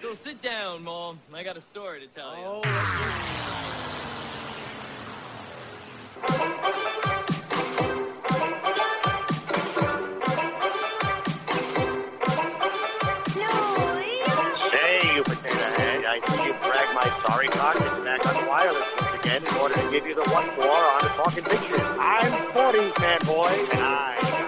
So sit down, Mom. I got a story to tell you. Oh, Hey, you potato. I see you drag my sorry carcass back on wireless once again in order to give you the what for on the talking pictures. I'm 40, fanboy, and I got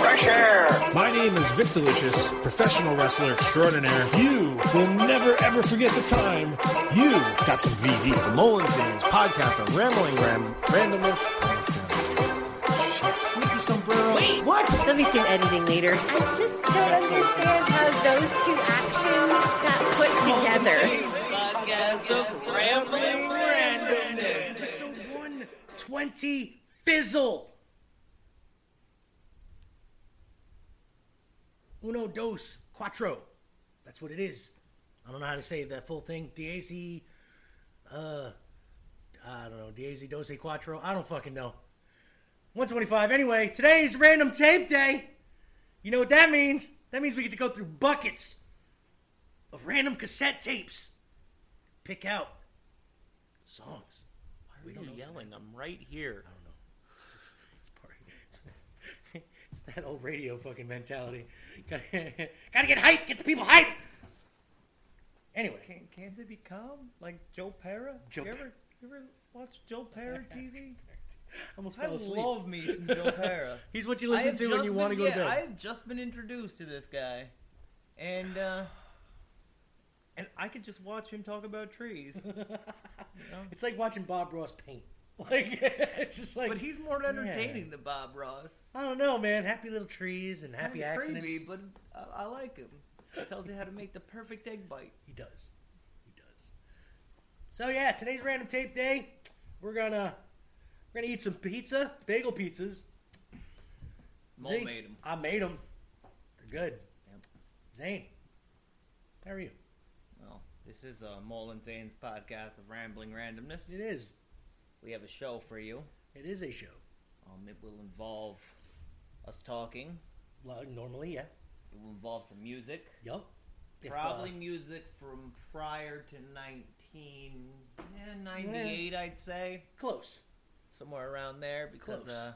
fresh air. My name is Vic Delicious, professional wrestler extraordinaire. You will never ever forget the time you got some VD. The Mullins podcast on rambling ram randomness. Shit. Sneaky sombrero. Wait, what? There'll be some editing later. I just don't understand how those two actions got put together. Podcast of rambling randomness. Episode 120 Fizzle. Uno, dos, cuatro. That's what it is. I don't know how to say that full thing. Diezi, uh, I don't know. Diezi, doce, cuatro. I don't fucking know. 125. Anyway, today's random tape day. You know what that means? That means we get to go through buckets of random cassette tapes. Pick out songs. We don't yelling. I'm right here. I don't know. It's part. It's, it's that old radio fucking mentality. Gotta, gotta get hype. Get the people hype. Anyway, Can't, can't they become like Joe Pera? Joe you ever, you ever watch Joe Pera TV? almost I love me some Joe Pera. He's what you listen to when you want to go yeah, to bed. I've just been introduced to this guy, and uh, and I could just watch him talk about trees. It's like watching Bob Ross paint. Like it's just like but he's more entertaining than Bob Ross. I don't know, man. Happy little trees and happy Kinda accidents. creepy, but I, I like him. He tells you how to make the perfect egg bite. He does. He does. So yeah, today's random tape day. We're gonna we're gonna eat some pizza, bagel pizzas. Mo Zeke, made him. I made them. They're good. Yep. Zane, how are you? Well, this is uh, Mole and Zane's podcast of rambling randomness. It is. We have a show for you. It is a show. Um, it will involve us talking. Well, normally, yeah. It will involve some music. Yup. If, uh, Probably music from prior to 1998, I'd say. close. Somewhere around there. Because Close. uh,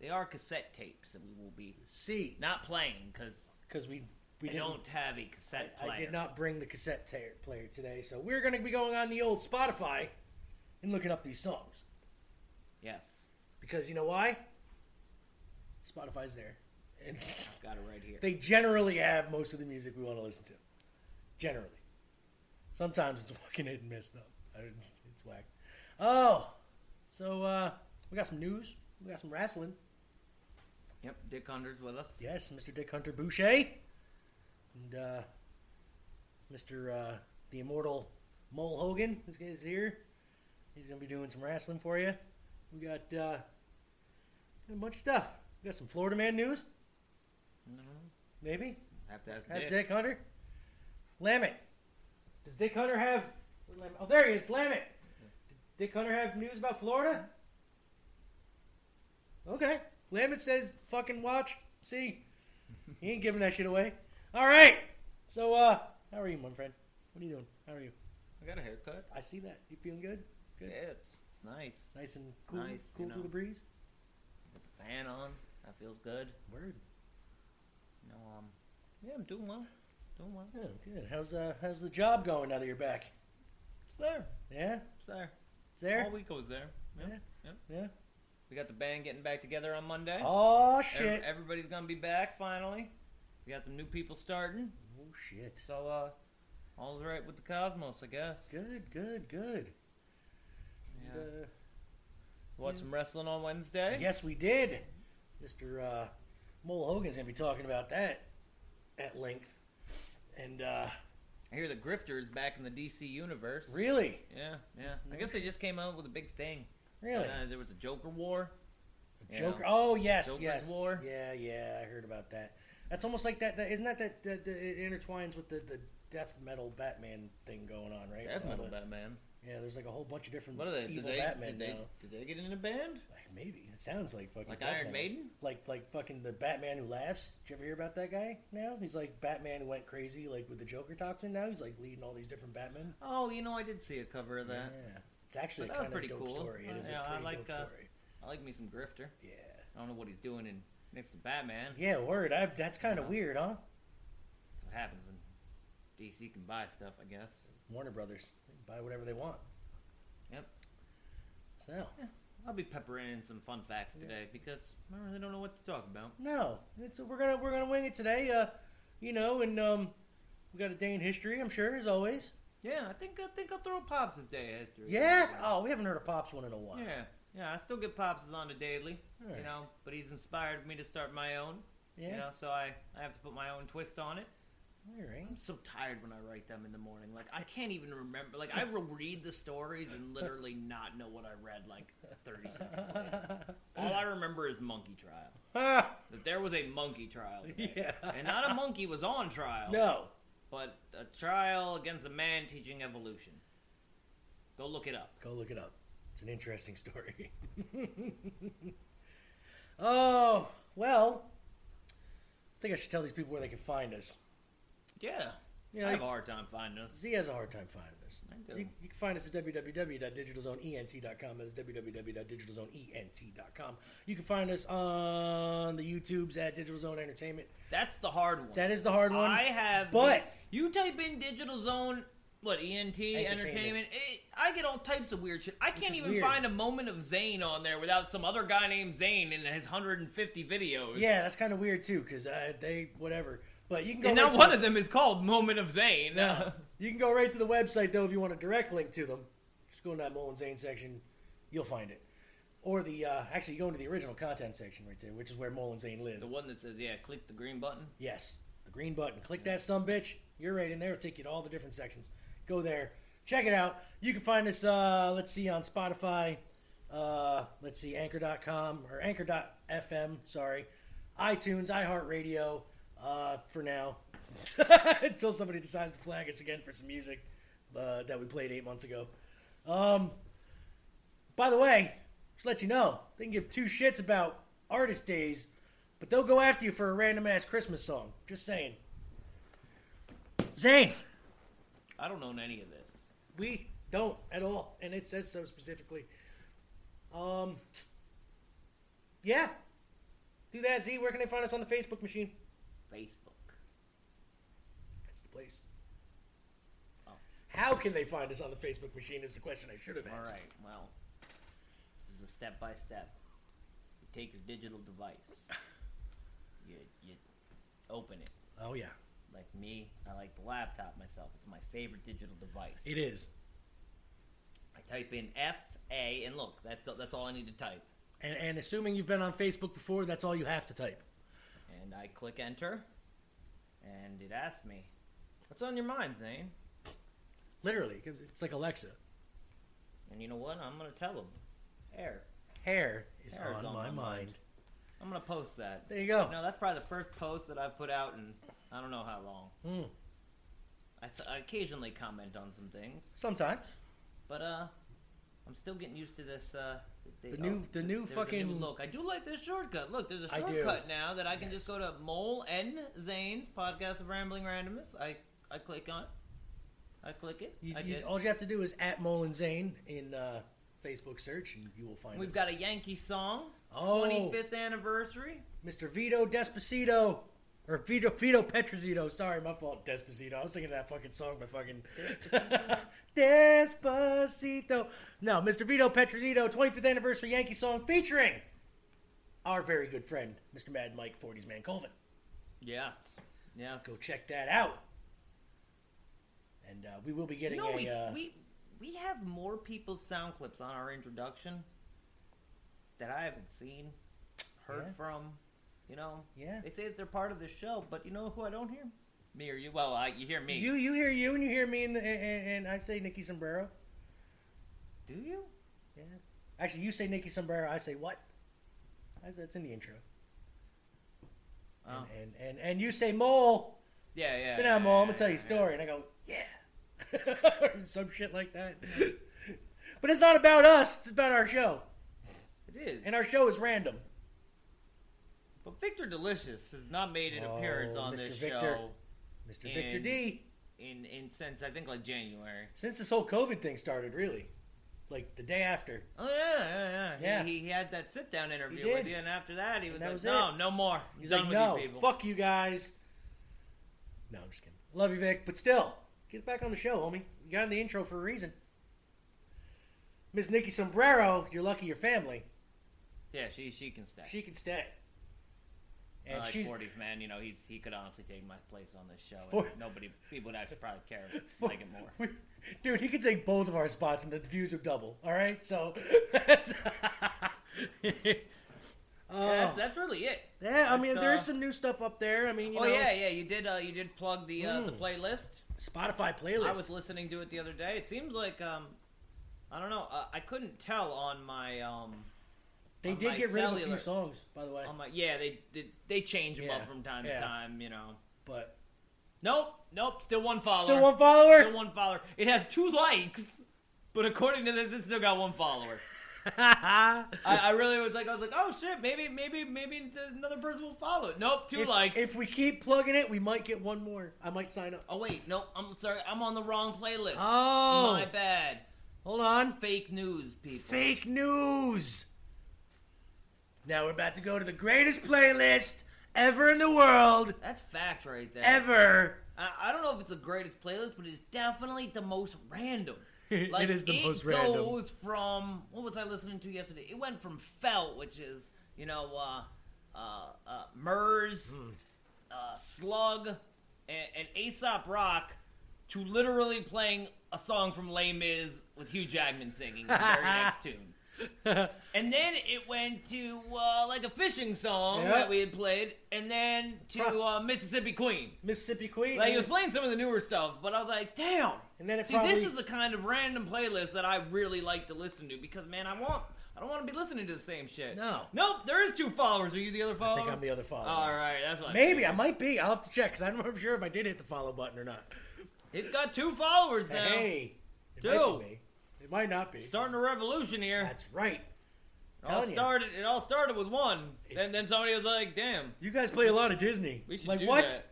they are cassette tapes that we will be See, not playing because because we we I don't have a cassette player. I player. did not bring the cassette player today, so we're going to be going on the old Spotify and looking up these songs Yes. because you know why? Spotify's there, and I've Got it right here. they generally have most of the music we want to listen to. Generally, sometimes it's fucking hit and miss though. I- It's whack. Oh, so uh, we got some news. We got some wrestling. Yep, Dick Hunter's with us. Yes, Mr. Dick Hunter Boucher. And uh, Mr. Uh, the immortal Mole Hogan is here. He's going to be doing some wrestling for you. We got, uh, got a bunch of stuff. We got some Florida Man news, No, maybe. have to ask That's Dick. Dick Hunter. Lamit. Does Dick Hunter have. Oh, there he is. Lamit. Did Dick Hunter have news about Florida? Okay. Lamit says fucking watch. See? He ain't giving that shit away. All right. So, uh, how are you, my friend? What are you doing? How are you? I got a haircut. I see that. You feeling good? Yeah, it's, it's nice. Nice and cool. nice, cool you through know. the breeze. With the fan on, that feels good. Word. No, um, yeah, I'm doing well. Doing well. Oh, good. How's uh, how's the job going now that you're back? It's there. Yeah, It's there. it's there. All week I was there. Yep. Yeah. Yep. Yeah. We got the band getting back together on Monday. Oh shit. everybody's gonna be back finally. We got some new people starting. Oh shit. So, uh, all's right with the cosmos, I guess. Good, good, good. Yeah. Uh, Watch some wrestling on Wednesday. yes, we did. Mr. Uh, Mole Hogan's gonna be talking about that at length. And uh, I hear the Grifters back in the DC universe. really, Yeah, yeah. I guess they just came out with a big thing. really, Uh, there was a Joker War. Yeah. Joker. Oh yes, Joker's yes. War. Yeah, yeah. I heard about that. That's almost like that. that isn't that that, that, that it intertwines with the, the death metal Batman thing going on, right? Death metal the- Batman. Yeah, there's like a whole bunch of different What are they? Did evil they, Batman did they now. did they get in a band? Like, maybe it sounds like fucking Like Iron metal. Maiden? Like like fucking the Batman who laughs. Did you ever hear about that guy? Now he's like Batman who went crazy like with the Joker toxin. Now he's like leading all these different Batman. Oh, you know, I did see a cover of that. Yeah, it's actually But a that was kind of pretty dope cool. story. It is Yeah, a I pretty like, dope uh, story. I like me some Grifter. Yeah. I don't know what he's doing in next to Batman. Yeah, word. I, that's kind of weird, huh? That's what happens when DC can buy stuff, I guess. Warner Brothers buy whatever they want. Yep. So Yeah. I'll be peppering in some fun facts today because I really don't know what to talk about. no, it's we're gonna we're gonna wing it today. Uh, you know, and um, we got a day in history. I'm sure, as always. Yeah, I think I think I'll throw Pops' day in history. Yeah. Oh, we haven't heard a pops one in a while. Yeah, yeah. I still get Pops on the daily, you know, but he's inspired me to start my own. Yeah. You know, so I I have to put my own twist on it. All right. I'm so tired when I write them in the morning. Like I can't even remember. Like I will read the stories and literally not know what I read like 30 seconds later. All I remember is monkey trial. That there was a monkey trial, today. yeah. and not a monkey was on trial, No. but a trial against a man teaching evolution. Go look it up. Go look it up. It's an interesting story. oh, well, I think I should tell these people where they can find us. Yeah, Yeah, I have a hard time finding us. Z has a hard time finding us. I do. You, you can find us at www.digitalzoneent.com. That is www.digitalzoneent.com. You can find us on the YouTubes at Digital Zone Entertainment. That's the hard one. That is the hard one. I have, But- you type in Digital Zone, what ENT Entertainment. Entertainment. It, I get all types of weird shit. I can't even weird. find a moment of Zane on there without some other guy named Zane in his 150 videos. yeah, that's kind of weird too, because uh, they whatever. But you can go. and right not one the- of them is called Moment of Zane. No. you can go right to the website though if you want a direct link to them. Just go in that Mullen Zane section, you'll find it. Or the uh, actually you go into the original content section right there, which is where Mullen Zane lived. the one that says, yeah, click the green button. Yes, the green button. Click that some bitch. You're right in there. It'll take you to all the different sections. Go there, check it out. You can find us. Uh, let's see on Spotify. Uh, let's see Anchor.com or Anchor.fm. Sorry, iTunes, iHeartRadio. Uh, for now, until somebody decides to flag us again for some music uh, that we played eight months ago. Um, by the way, just let you know, they can give two shits about artist days, but they'll go after you for a random ass Christmas song. Just saying. Zane, I don't own any of this. we don't at all, and it says so specifically. Um, yeah, do that. Z, where can they find us on the Facebook machine? Facebook. That's the place. Oh. How can they find us on the Facebook machine? Is the question I should have All asked. right, well, this is a step by step. You take your digital device, you, you open it. Oh yeah, Like me, I like the laptop myself. It's my favorite digital device. it is. I type in F A, and look, that's that's all I need to type. And, and assuming you've been on Facebook before, that's all you have to type. And I click enter, and it asks me, "What's on your mind, Zane?" Literally, it's like Alexa. And you know what? I'm gonna tell him, "Hair." Hair is Hair on, is on my, my mind. mind. I'm gonna post that. There you go. No, that's probably the first post that I've put out in I don't know how long. Hmm. I occasionally comment on some things, Sometimes. but uh, I'm still getting used to this. Uh, The new- the new fucking- look. I do like this shortcut. Look, there's a shortcut now that I can just go to Mole and Zane's podcast of Rambling Randomness. I I click on. it. I click it. You, I you, all you have to do is at Mole and Zane in uh, Facebook search, and you will find. We've us. got a Yankee song. Oh. 25th anniversary. Mr. Vito Despacito. Or Vito Vito Petrosito. Sorry, my fault. Despacito. I was thinking of that fucking song by fucking Despacito. No, Mr. Vito Petrosito, 25th anniversary Yankee song featuring our very good friend, Mr. Mad Mike 40s Man Colvin. Yes. Yes. Go check that out. And uh, we will be getting You know, a. we, uh, we we have more people's sound clips on our introduction that I haven't seen, heard Yeah. from. You know, Yeah. they say that they're part of the show, but you know who I don't hear? Me or you? Well, I, you hear me. you you hear you and you hear me and, and, and I say Nikki Sombrero. do you? Yeah. Actually, you say Nikki Sombrero. I say what? I said it's in the intro. Oh. And, and and and you say mole. Yeah, yeah. Sit down, yeah, mole. I'm gonna tell you a yeah, story, and I go, yeah, some shit like that. but it's not about us. It's about our show, It is. and our show is random. Victor Delicious has not made an oh, appearance Oh, on Mr. this Victor. show Mr. Victor D. in in since I think like January. Since this whole COVID thing started, really, like the day after. Oh yeah, yeah, yeah. Yeah. He, he had that sit down interview with you, and after that, he was that like, was "No, it. no more. I'm He's done like, with no, you people." fuck you guys. No, I'm just kidding. Love you, Vic, but still, get back on the show, homie. You got in the intro for a reason. Miss Nikki Sombrero, you're lucky your family. Yeah, she she can stay. She can stay. And like she's 40s man. You know, he's he could honestly take my place on this show. For- and nobody, people would actually probably care, like it more. We- Dude, he could take both of our spots and the views would double. All right, so. that's- Oh. That's, that's really it. yeah, I mean, That's, there's uh, some new stuff up there. I mean, you oh know, yeah, yeah. You did uh, you did plug the uh, the Mm. playlist. Spotify playlist. I was listening to it the other day. It seems like um, I don't know. Uh, I couldn't tell on my um. They did get rid of a few songs, by the way. On my yeah, they they, they change them Yeah, up from time yeah. to time. You know. but Nope, nope. Still one follower. still one follower. Still one follower. It has two likes, but according to this, it still got one follower. I, I really was like, I was like, oh shit, maybe, maybe, maybe another person will follow it. Nope, two if, likes. If we keep plugging it, we might get one more. I might sign up. oh wait, nope. I'm sorry. I'm on the wrong playlist. Oh, My bad. hold on. Fake news, people. Fake news. Now we're about to go to the greatest playlist ever in the world. That's fact right there. Ever. I, I don't know if it's the greatest playlist, but it's definitely the most random. It is the most random. It goes from what was I listening to yesterday? It went from Felt, which is you know uh, uh, uh, Murs, Hmm. uh, Slug, and, and Aesop Rock, to literally playing a song from Les Mis with Hugh Jackman singing the very next tune. And then it went to uh, like a fishing song that we had played, and then to uh, Mississippi Queen. Mississippi Queen. Like he was playing some of the newer stuff, but I was like, damn. And then it See, probably- this is the kind of random playlist that I really like to listen to because, man, I want. I don't want to be listening to the same shit. No. Nope. There is two followers. Are you the other follower? I think I'm the other follower. All right, that's what. I Maybe I figured. might be. I'll have to check because I'm not sure if I did hit the follow button or not. It's got two followers now. Hey, it Two. might be me. It might not be. Starting a revolution here. That's right. It all telling started. It all started with one. Then then somebody was like, "Damn, You guys play a lot of Disney. we should like do what?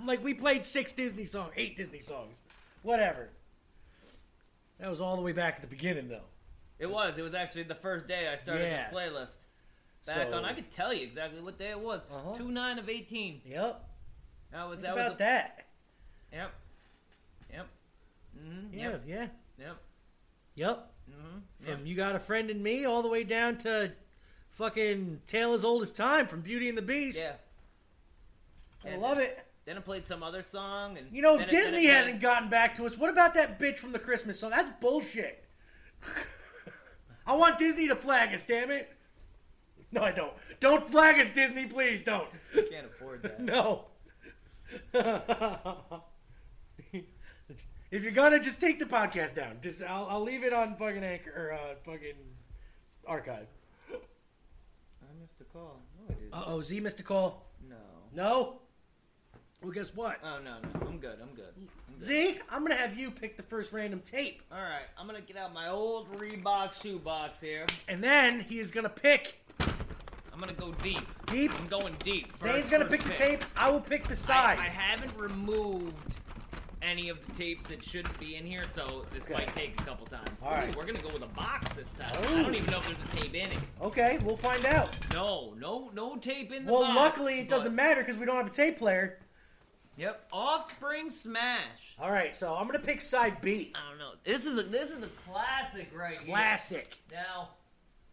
I'm like we played six Disney songs, eight Disney songs, whatever. That was all the way back at the beginning, though. It was. It was actually the first day I started Yeah. this playlist. Back So- on, I could tell you exactly what day it was. Uh-huh. Two nine of eighteen. Yep. That was Think that about was a, that. Yep. Yep. Mm-hmm. Yeah, Yep. yeah. Yep. Yep. Mm-hmm. From you got a friend in me all the way down to fucking Tale as Old as Time from Beauty and the Beast. Yeah. I And love it. Then I played some other song, and You know, if Disney it- hasn't gotten back to us, what about that bitch from the Christmas song? That's bullshit. I want Disney to flag us, damn it. No, I don't. Don't flag us, Disney, please don't. I can't afford that. No. If you're gonna just take the podcast down, just I'll, I'll leave it on fucking anchor or uh, fucking archive. I missed a call. No, I didn't. Uh oh, Z missed a call. no. No. Well, guess what? Oh no, no, I'm good. I'm good. I'm good. Z, I'm gonna have you pick the first random tape, All right, I'm gonna get out my old Reebok shoe box here. and then he is gonna pick I'm gonna go deep. deep. I'm going deep. Zane's gonna first pick the tape. I will pick the I, side. I haven't removed any of the tapes that shouldn't be in here, so this Okay. might take a couple times. All right. Ooh, we're gonna go with a box this time. Oh. I don't even know if there's a tape in it. okay, we'll find out. No, no, no tape in the Well, box. luckily it but- doesn't matter because we don't have a tape player. Yep, Offspring Smash. All right, so I'm gonna pick side B. I don't know. This is a this is a classic right Classic. here. Classic. Now,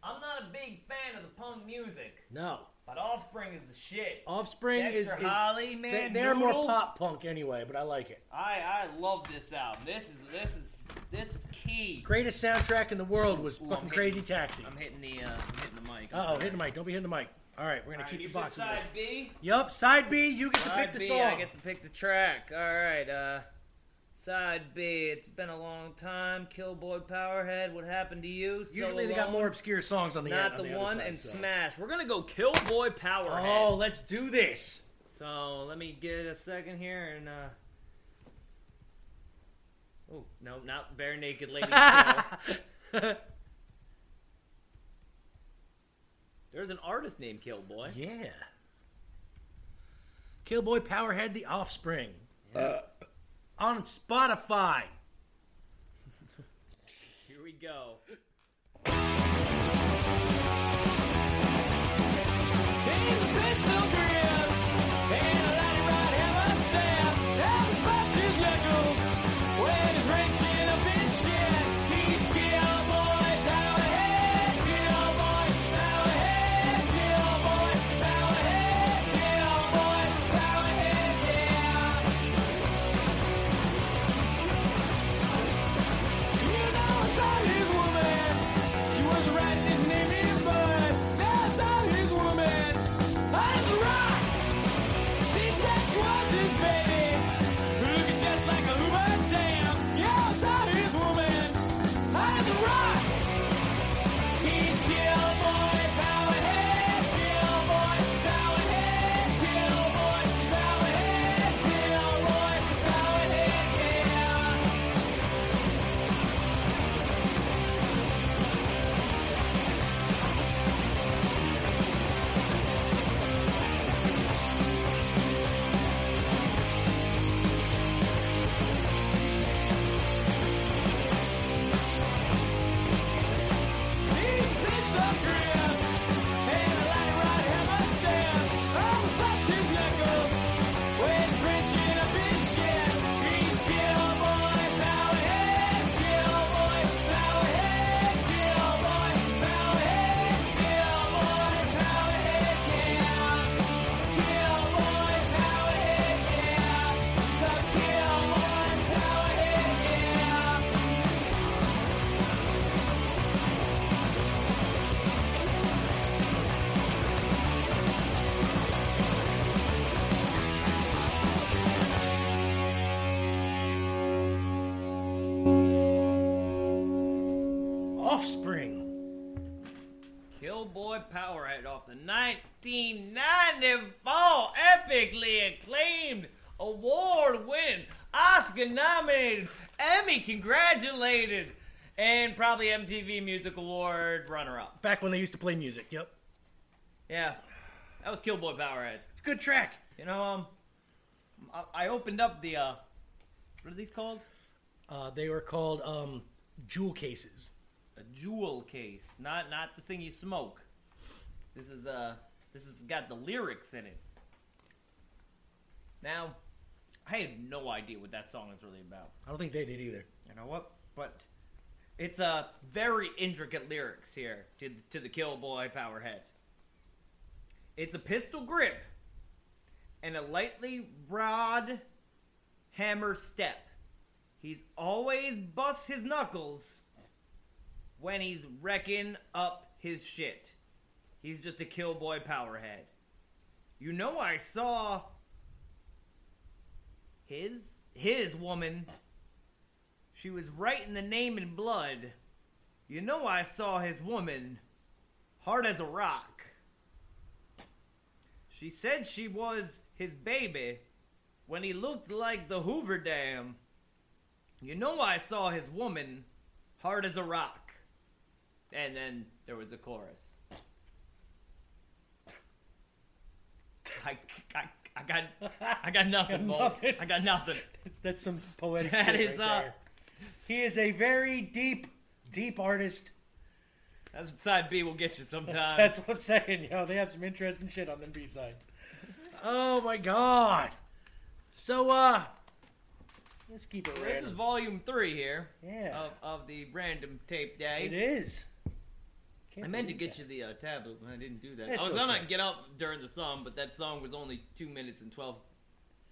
I'm not a big fan of the punk music, No, but Offspring is the shit. Offspring is, Dexter is Holland, they, man, they're more pop punk anyway, but I like it. I I love this album. This is this is this is key. Greatest soundtrack in the world was Ooh, fucking hitting- Crazy Taxi. I'm hitting the uh, I'm hitting the mic. Oh, hitting the mic. Don't be hitting the mic. All right, we're gonna right, keep you the boxes. side. B. Yup, side B. You get to Side pick the B, song. I get to pick the track. All right. Uh, Side B, it's been a long time. Killboy Powerhead, what happened to you? So Usually they got Alone, more obscure songs on the Not on the, the other one, side, and so. Smash. We're gonna go Killboy Powerhead. Oh, let's do this. So let me get a second here and uh. Oh no, not bare naked lady. There's an artist named Killboy. Yeah. Killboy Powerhead, The Offspring. On Spotify. Here we go. Offspring. The 1994 epically acclaimed, award-winning, Oscar-nominated, Emmy congratulated, and probably MTV Music Award runner-up. Back when they used to play music. Yep. Yeah, that was Killboy Powerhead. Good track. You know, um, I, I opened up the uh, what are these called? Uh, they were called um, jewel cases. A jewel case, not not the thing you smoke. This is uh, this has got the lyrics in it. Now, I had no idea what that song is really about. I don't think they did either. You know what? But it's a uh, very intricate lyrics here to to the Killboy Powerhead. It's a pistol grip and a lightly rod hammer step. He's always busts his knuckles when he's wrecking up his shit. He's just a Killboy Powerhead. You know I saw his his woman she was writing the name in blood. You know I saw his woman, hard as a rock. She said she was his baby when he looked like the Hoover Dam. You know I saw his woman, hard as a rock. And then there was a chorus. I, I, I got I got nothing, Mo. nothing. I got nothing. That's some poetic That shit is, right uh, there. He is a very deep, deep artist. That's what side B will get you sometimes. That's what I'm saying. You know, they have some interesting shit on them B sides. Oh my god. So uh let's keep it This is volume three here Yeah. of, of the random tape day. It is. I meant to get that. you the uh, tablet, but I didn't do that. I was gonna get up during the song, but that song was only two minutes and twelve.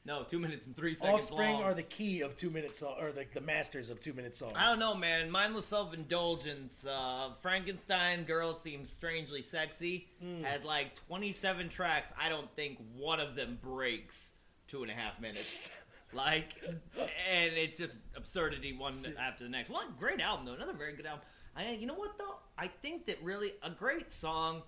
No, two minutes and three seconds Offspring long. are the key of two minute song or the, the masters of two minute songs. I don't know, man. Mindless self indulgence. Uh, Frankenstein Girl seems strangely sexy. Hmm. Has like 27 tracks. I don't think one of them breaks two and a half minutes. like, and it's just absurdity one after the next. One great album though, another very good album. I, you know what though? I think that really a great song.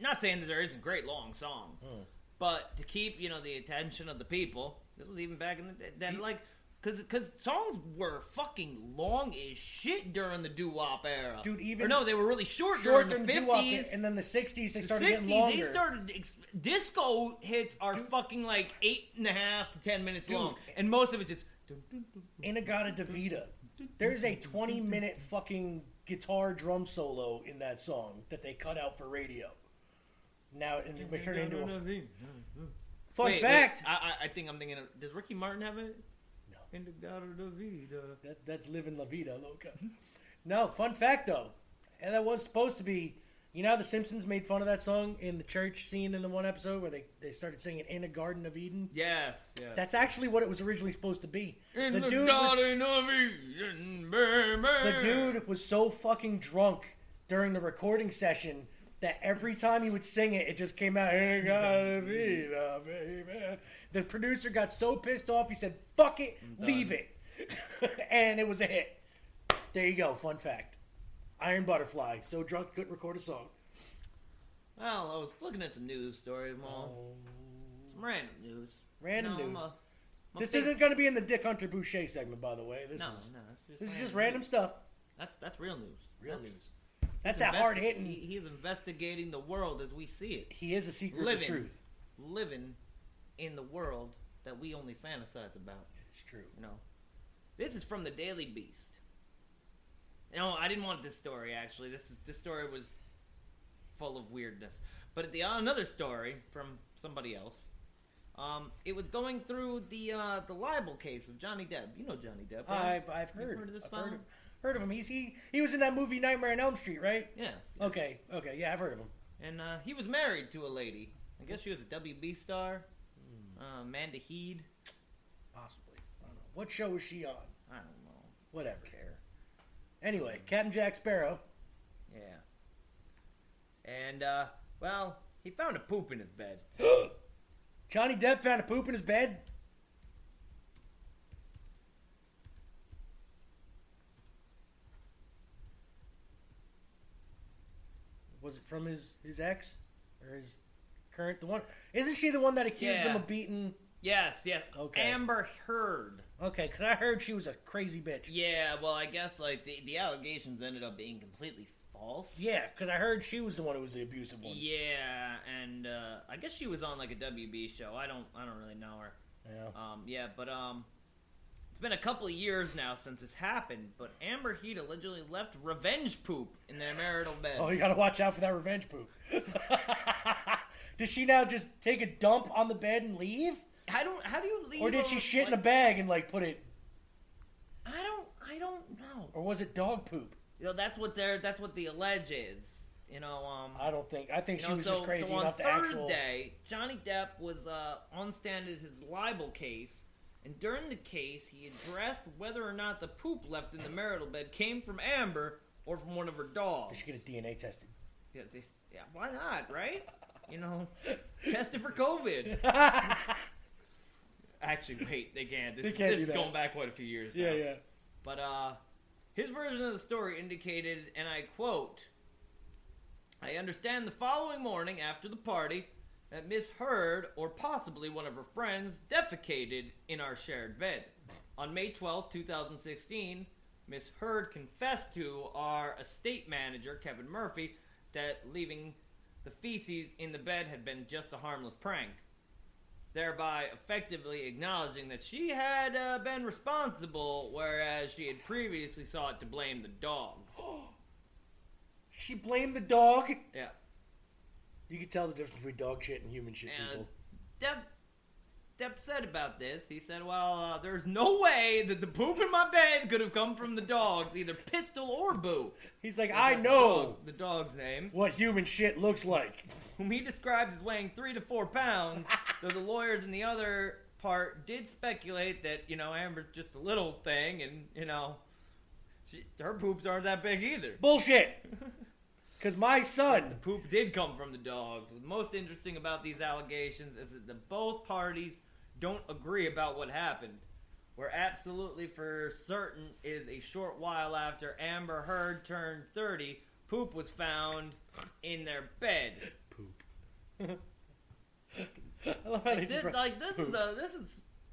Not saying that there isn't great long songs, hmm. but to keep you know the attention of the people. This was even back in the day. Then like. Cause, Cause songs were fucking long as shit during the doo wop era, Dude, even- or no, they were really short, Short during during the fifties. and then the '60s they started the getting longer. they started disco hits are fucking like eight and a half to ten minutes Dude. long, and most of it's just In-A-Gadda-Da-Vida. There's a 20 minute fucking guitar drum solo in that song that they cut out for radio. Now and they turned it into a fun Wait, fact. wait, I, I- I think I'm thinking. Of, does Ricky Martin have it? No. Inagata da vida. That, that's living La Vida Loca. No, fun fact though, and that was supposed to be. You know how The Simpsons made fun of that song in the church scene in the one episode where they, they started singing "In a Garden of Eden." Yes. yes. That's actually what it was originally supposed to be. In the the, dude was, Garden of Eden, baby. the dude was so fucking drunk during the recording session that every time he would sing it, it just came out. "In a Garden of Eden, baby." The producer got so pissed off, he said, "Fuck it, leave it," and it was a hit. There you go. Fun fact. Iron Butterfly. So drunk couldn't record a song. Well, I was looking at some news stories, Mom. Oh. Some random news. Random You know, news. I'm a- I'm a This big- isn't going to be in the Dick Hunter Boucher segment, by the way. This No, is no. it's this is just random stuff. That's that's real news. Real That's- news. That's that investi- hard hitting. He, he's investigating the world as we see it. He is a secret living, of truth. living in the world that we only fantasize about. It's true. You know, this is from the Daily Beast. No, I didn't want this story. Actually, this is this story was full of weirdness. But the another story from somebody else. Um, it was going through the uh, the libel case of Johnny Depp. You know Johnny Depp, right? I've, I've heard. heard of this I've heard of, heard of him. He's he he was in that movie Nightmare on Elm Street, right? Yes. Okay, okay, yeah, I've heard of him. And uh, he was married to a lady. I guess she was a WB star. Uh, Amanda Heed. Possibly. I don't know. What show was she on? I don't know. Whatever. Anyway, Captain Jack Sparrow. Yeah. And uh, well, he found a poop in his bed. Johnny Depp found a poop in his bed. Was it from his his ex or his current the one? Isn't she the one that accused him of beating? Yes, yes. Okay. Amber Heard. Okay, because I heard she was a crazy bitch. Yeah, well, I guess like the, the allegations ended up being completely false. Yeah, because I heard she was the one who was the abusive one. Yeah, and uh, I guess she was on like a WB show. I don't, I don't really know her. Yeah. Um, yeah, but um, it's been a couple of years now since this happened. But Amber Heard allegedly left revenge poop in their marital bed. Oh, you gotta watch out for that revenge poop. Does she now just take a dump on the bed and leave? I don't. How do you leave? Or did she shit in a bag and like put it I don't. I don't know. or was it dog poop? You know, that's what they're. That's what the allege is. You know. Um. I don't think I think she know, was so, just crazy so enough to on Thursday, Johnny Depp was uh, on stand at his libel case, and during the case, he addressed whether or not the poop left in the marital bed came from Amber or from one of her dogs. They should get a DNA tested. Yeah, they- yeah, why not, right? You know, test it for COVID. Actually, wait, they can't. This, They can't this is going back quite a few years. Yeah, now. yeah. But uh, his version of the story indicated, and I quote, I understand the following morning after the party that Miss Heard, or possibly one of her friends, defecated in our shared bed. On May 12, 2016, Miss Heard confessed to our estate manager, Kevin Murphy, that leaving the feces in the bed had been just a harmless prank thereby effectively acknowledging that she had uh, been responsible, whereas she had previously sought to blame the dog. She blamed the dog. Yeah. You can tell the difference between dog shit and human shit, And people. Depp, Depp said about this, he said, well, uh, there's no way that the poop in my bed could have come from the dogs, either Pistol or Boo. He's like, I the know dog- the dog's names. what human shit looks like. Whom he described as weighing three to four pounds, though the lawyers in the other part did speculate that, you know, Amber's just a little thing, and, you know, she, her poops aren't that big either. Bullshit. Because my son, The Poop did come from the dogs. What's most interesting about these allegations is that the both parties don't agree about what happened. where absolutely for certain is a short while after Amber Heard turned 30, poop was found in their bed. I love how they This, just write like this is a this is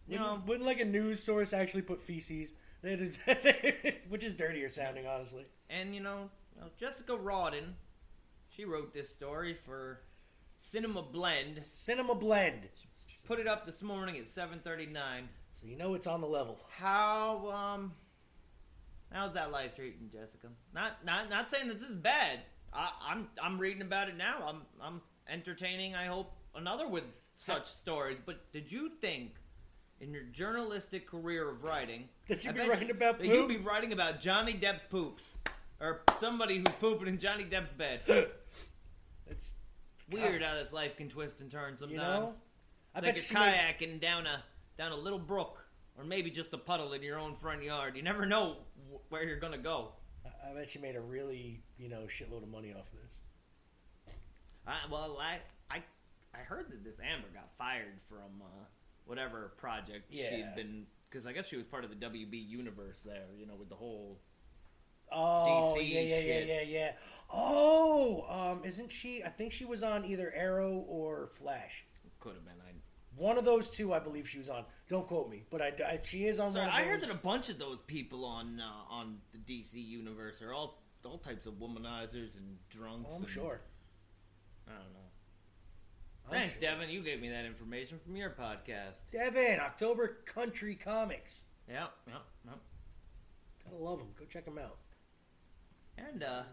you know Wouldn't, wouldn't like a news source actually put feces? Which is dirtier sounding, honestly. and you know, you know Jessica Rawden, she wrote this story for Cinema Blend. Cinema blend. Put it up this morning at 7:39. So you know it's on the level. How um how's that life treating Jessica? Not not not saying this is bad. I, I'm I'm reading about it now. I'm I'm entertaining. I hope another with such stories. But did you think in your journalistic career of writing That you'd I be writing you- about that you'd be writing about Johnny Depp's poops or somebody who's pooping in Johnny Depp's bed? It's Weird how this life can twist and turn sometimes. you know. I It's bet like she you're made, kayaking down a down a little brook, or maybe just a puddle in your own front yard. You never know wh- where you're gonna go. I- I bet she made a really you know shitload of money off of this. I, well, I I I heard that this Amber got fired from uh, whatever project Yeah. she'd been because I guess she was part of the WB universe there. You know, with the whole Oh DC yeah yeah shit. yeah yeah yeah. Oh, um, isn't she? I think she was on either Arrow or Flash. could have been. I One of those two, I believe she was on. Don't quote me, but I, I- she is on sorry, I heard that a bunch of those people on uh, on the DC universe are all all types of womanizers and drunks. Oh, I'm and- sure. I don't know. I'm Thanks, sure. Devin. You gave me that information from your podcast. Devin, October Country Comics. Yeah, yeah, yeah. Gotta love them. Go check them out. And uh,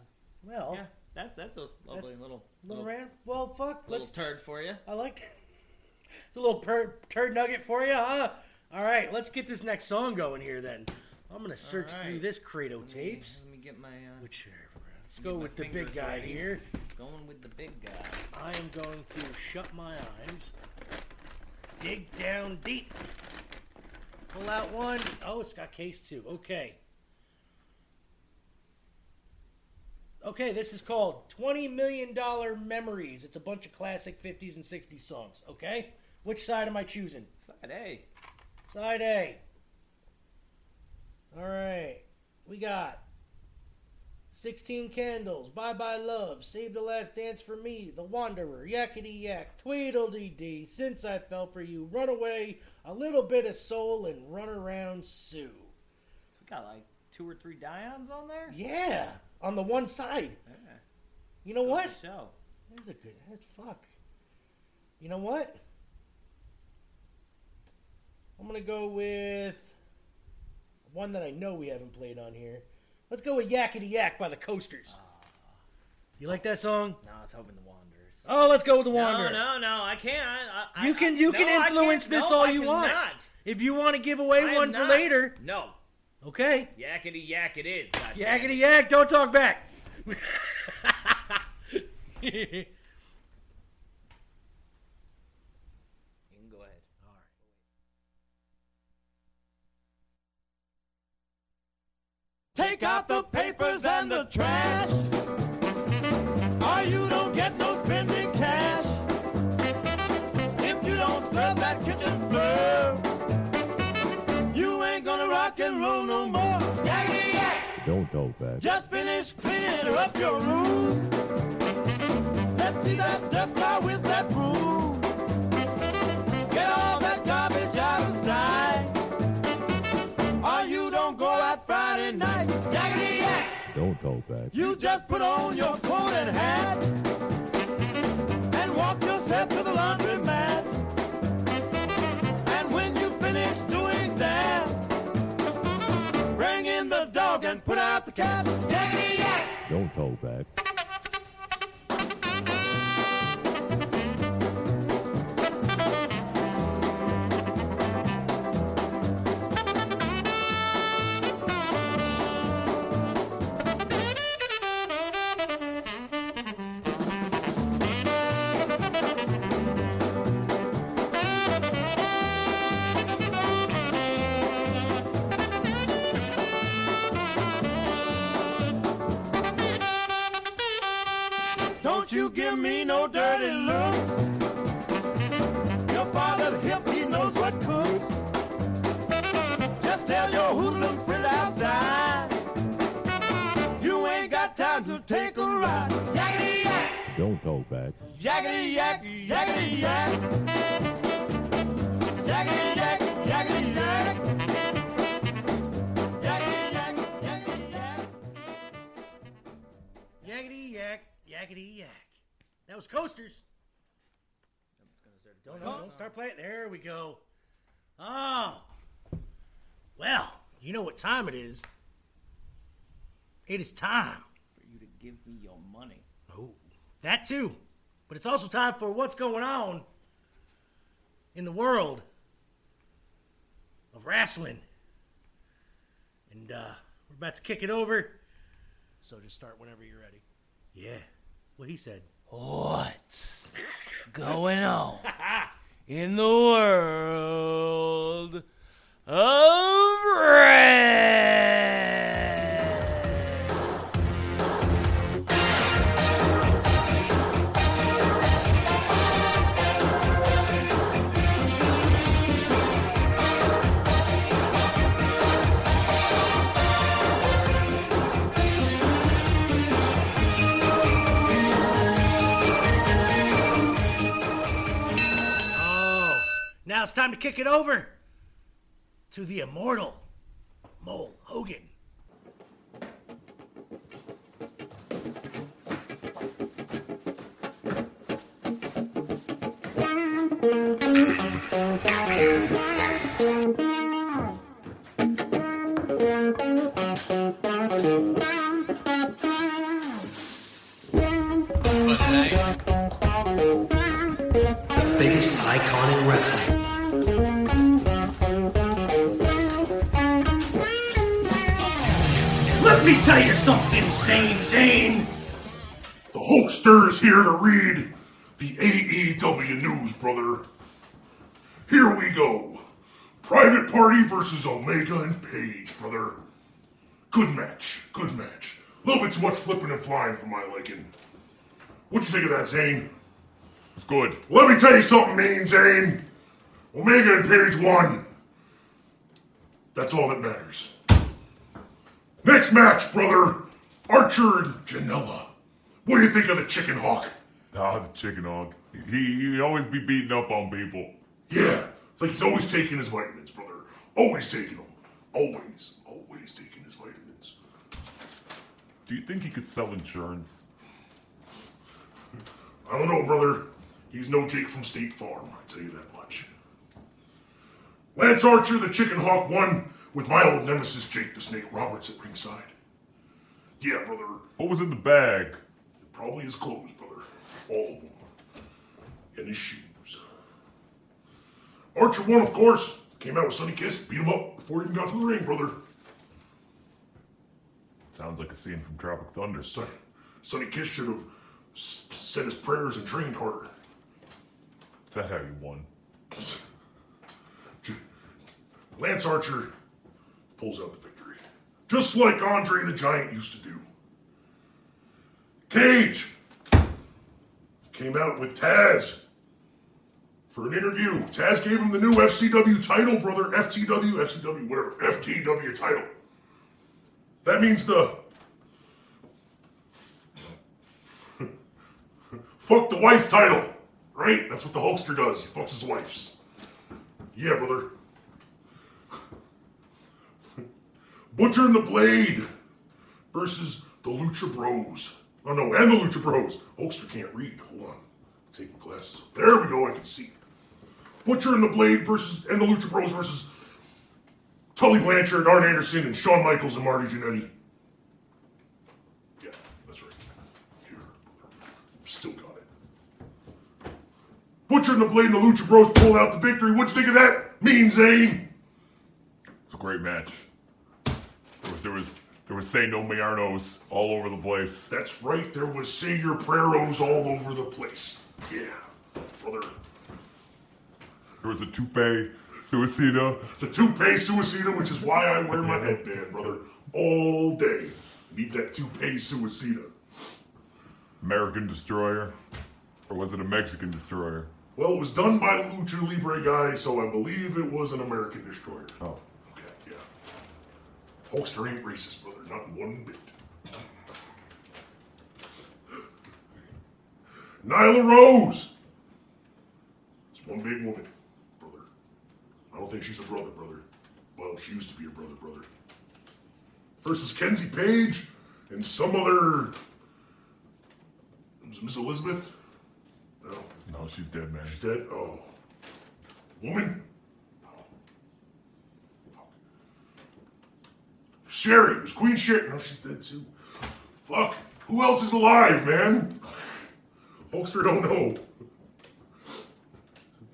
Well, yeah, that's that's a lovely little little little, rant. Well, fuck. little Let's. turd for you. I like. it. It's a little per, turd nugget for you, huh? All right, let's get this next song going here. Then I'm gonna search right. through this Credo tapes. Let me get my uh, Which let's go with the big guy ready. here. going with the big guy. I am going to shut my eyes, dig down deep, pull out one. Oh, it's got case two. Okay. Okay, this is called $20 Million Memories. It's a bunch of classic 50s and 60s songs. Okay? Which side am I choosing? Side A. Side A. All right. We got 16 Candles, Bye Bye Love, Save the Last Dance for Me, The Wanderer, Yakety Yak, Tweedledee Dee, Since I Fell for You, Runaway, A Little Bit of Soul, and Run Around Sue. We got like two or three Dions on there. Yeah, on the one side. Yeah. You know what? Show. That's a good. That's fuck. You know what? I'm gonna go with one that I know we haven't played on here. Let's go with Yakety Yak by the Coasters. You like that song? No, it's hoping the Wanderers. Oh, let's go with the Wanderer. No, no, no. I can't. I, I, You can- you no, can I influence can't. this No, all I you want. cannot. If you want to give away I am one for not. later, No. okay. Yakety yak it is. goddamn. Yakety Yak, don't talk back. You can go ahead. Take out the papers and the trash. Or you don't get no spending cash. If you don't scrub that kitchen floor, you ain't gonna rock and roll no more. Yakety yak! Don't talk back. Just finish cleaning up your room. Let's see that dust cloud with that broom. Friday night. Yakety yak! Don't talk back. You just put on your coat and hat and walk yourself to the laundromat. And when you finish doing that, bring in the dog and put out the cat. Yakety yak! Don't talk back. give me no dirty. Your father's hip, he knows what cooks. Just tell your hoodlum friend outside. You ain't got time to take a ride. Yak. Don't talk back. Yak, yak. Was coasters. Don't know. Don't start playing. There we go. Oh. Well, you know what time it is. It is time. For you to give me your money. Oh, that too. But it's also time for what's going on in the world of wrestling. And uh, we're about to kick it over. So just start whenever you're ready. Yeah. What he said. What's going on in the world of red? Now it's time to kick it over to the immortal Mole Hogan. the biggest icon in wrestling. Me tell you something, Zane Zane. The Hulkster is here to read the AEW news, brother. Here we go. Private Party versus Omega and Page, brother. Good match. Good match. A little bit too much flipping and flying for my liking. What you think of that, Zane? It's good. Let me tell you something, mean Zane. Omega and Page won. That's all that matters. Next match, brother. Archer and Janela. What do you think of the Chicken Hawk? Ah, the chicken Hawk. He, he always be beating up on people. Yeah, it's like he's always taking his vitamins, brother. Always taking them. Always, always taking his vitamins. Do you think he could sell insurance? I don't know, brother. He's no Jake from State Farm, I tell you that much. Lance Archer, the Chicken Hawk, won with my old nemesis Jake the Snake Roberts at ringside. Yeah, brother. What was in the bag? Probably his clothes, brother. All of them. And his shoes. Archer won, of course. Came out with Sonny Kiss, beat him up before he even got to the ring, brother. Sounds like a scene from Tropic Thunder. Sonny, Sonny Kiss should have s- said his prayers and trained harder. Is that how you won? Lance Archer pulls out the victory. Just like Andre the Giant used to do. Cage came out with Taz for an interview. Taz gave him the new FCW title, brother. FTW, FCW, whatever. FTW title. That means the. Fuck the wife title, right? That's what the Hulkster does. He fucks his wives. Yeah, brother. Butcher and the Blade versus the Lucha Bros. Oh no, and the Lucha Bros. Hulkster can't read. Hold on. Take my glasses. There we go. I can see. Butcher and the Blade versus and the Lucha Bros versus Tully Blanchard, and Arn Anderson, and Shawn Michaels and Marty Jannetty. Yeah, that's right. Here, still got it. Butcher and the Blade and the Lucha Bros pulled out the victory. What'd you think of that? Mean Zane. It's a great match. There was there was there was say no Mayarnos all over the place. That's right, there was Say Your Prayeros all over the place. Yeah, brother. There was a toupee suicida. The toupee suicida, which is why I wear my headband, brother, all day. Need that toupee suicida. American Destroyer, or was it a Mexican Destroyer? Well, it was done by a Lucha Libre guy, so I believe it was an American destroyer. Oh. Hulkster ain't racist, brother, not one bit. Nyla Rose. It's one big woman, brother. I don't think she's a brother, brother. Well, she used to be a brother, brother. Versus Kenzie Paige and some other. Was Miss Elizabeth? No. No, she's dead, man. She's dead? Oh. Woman? Sherri. It was Queen Sherri. No, she's dead too. Fuck. Who else is alive, man? Hulkster don't know.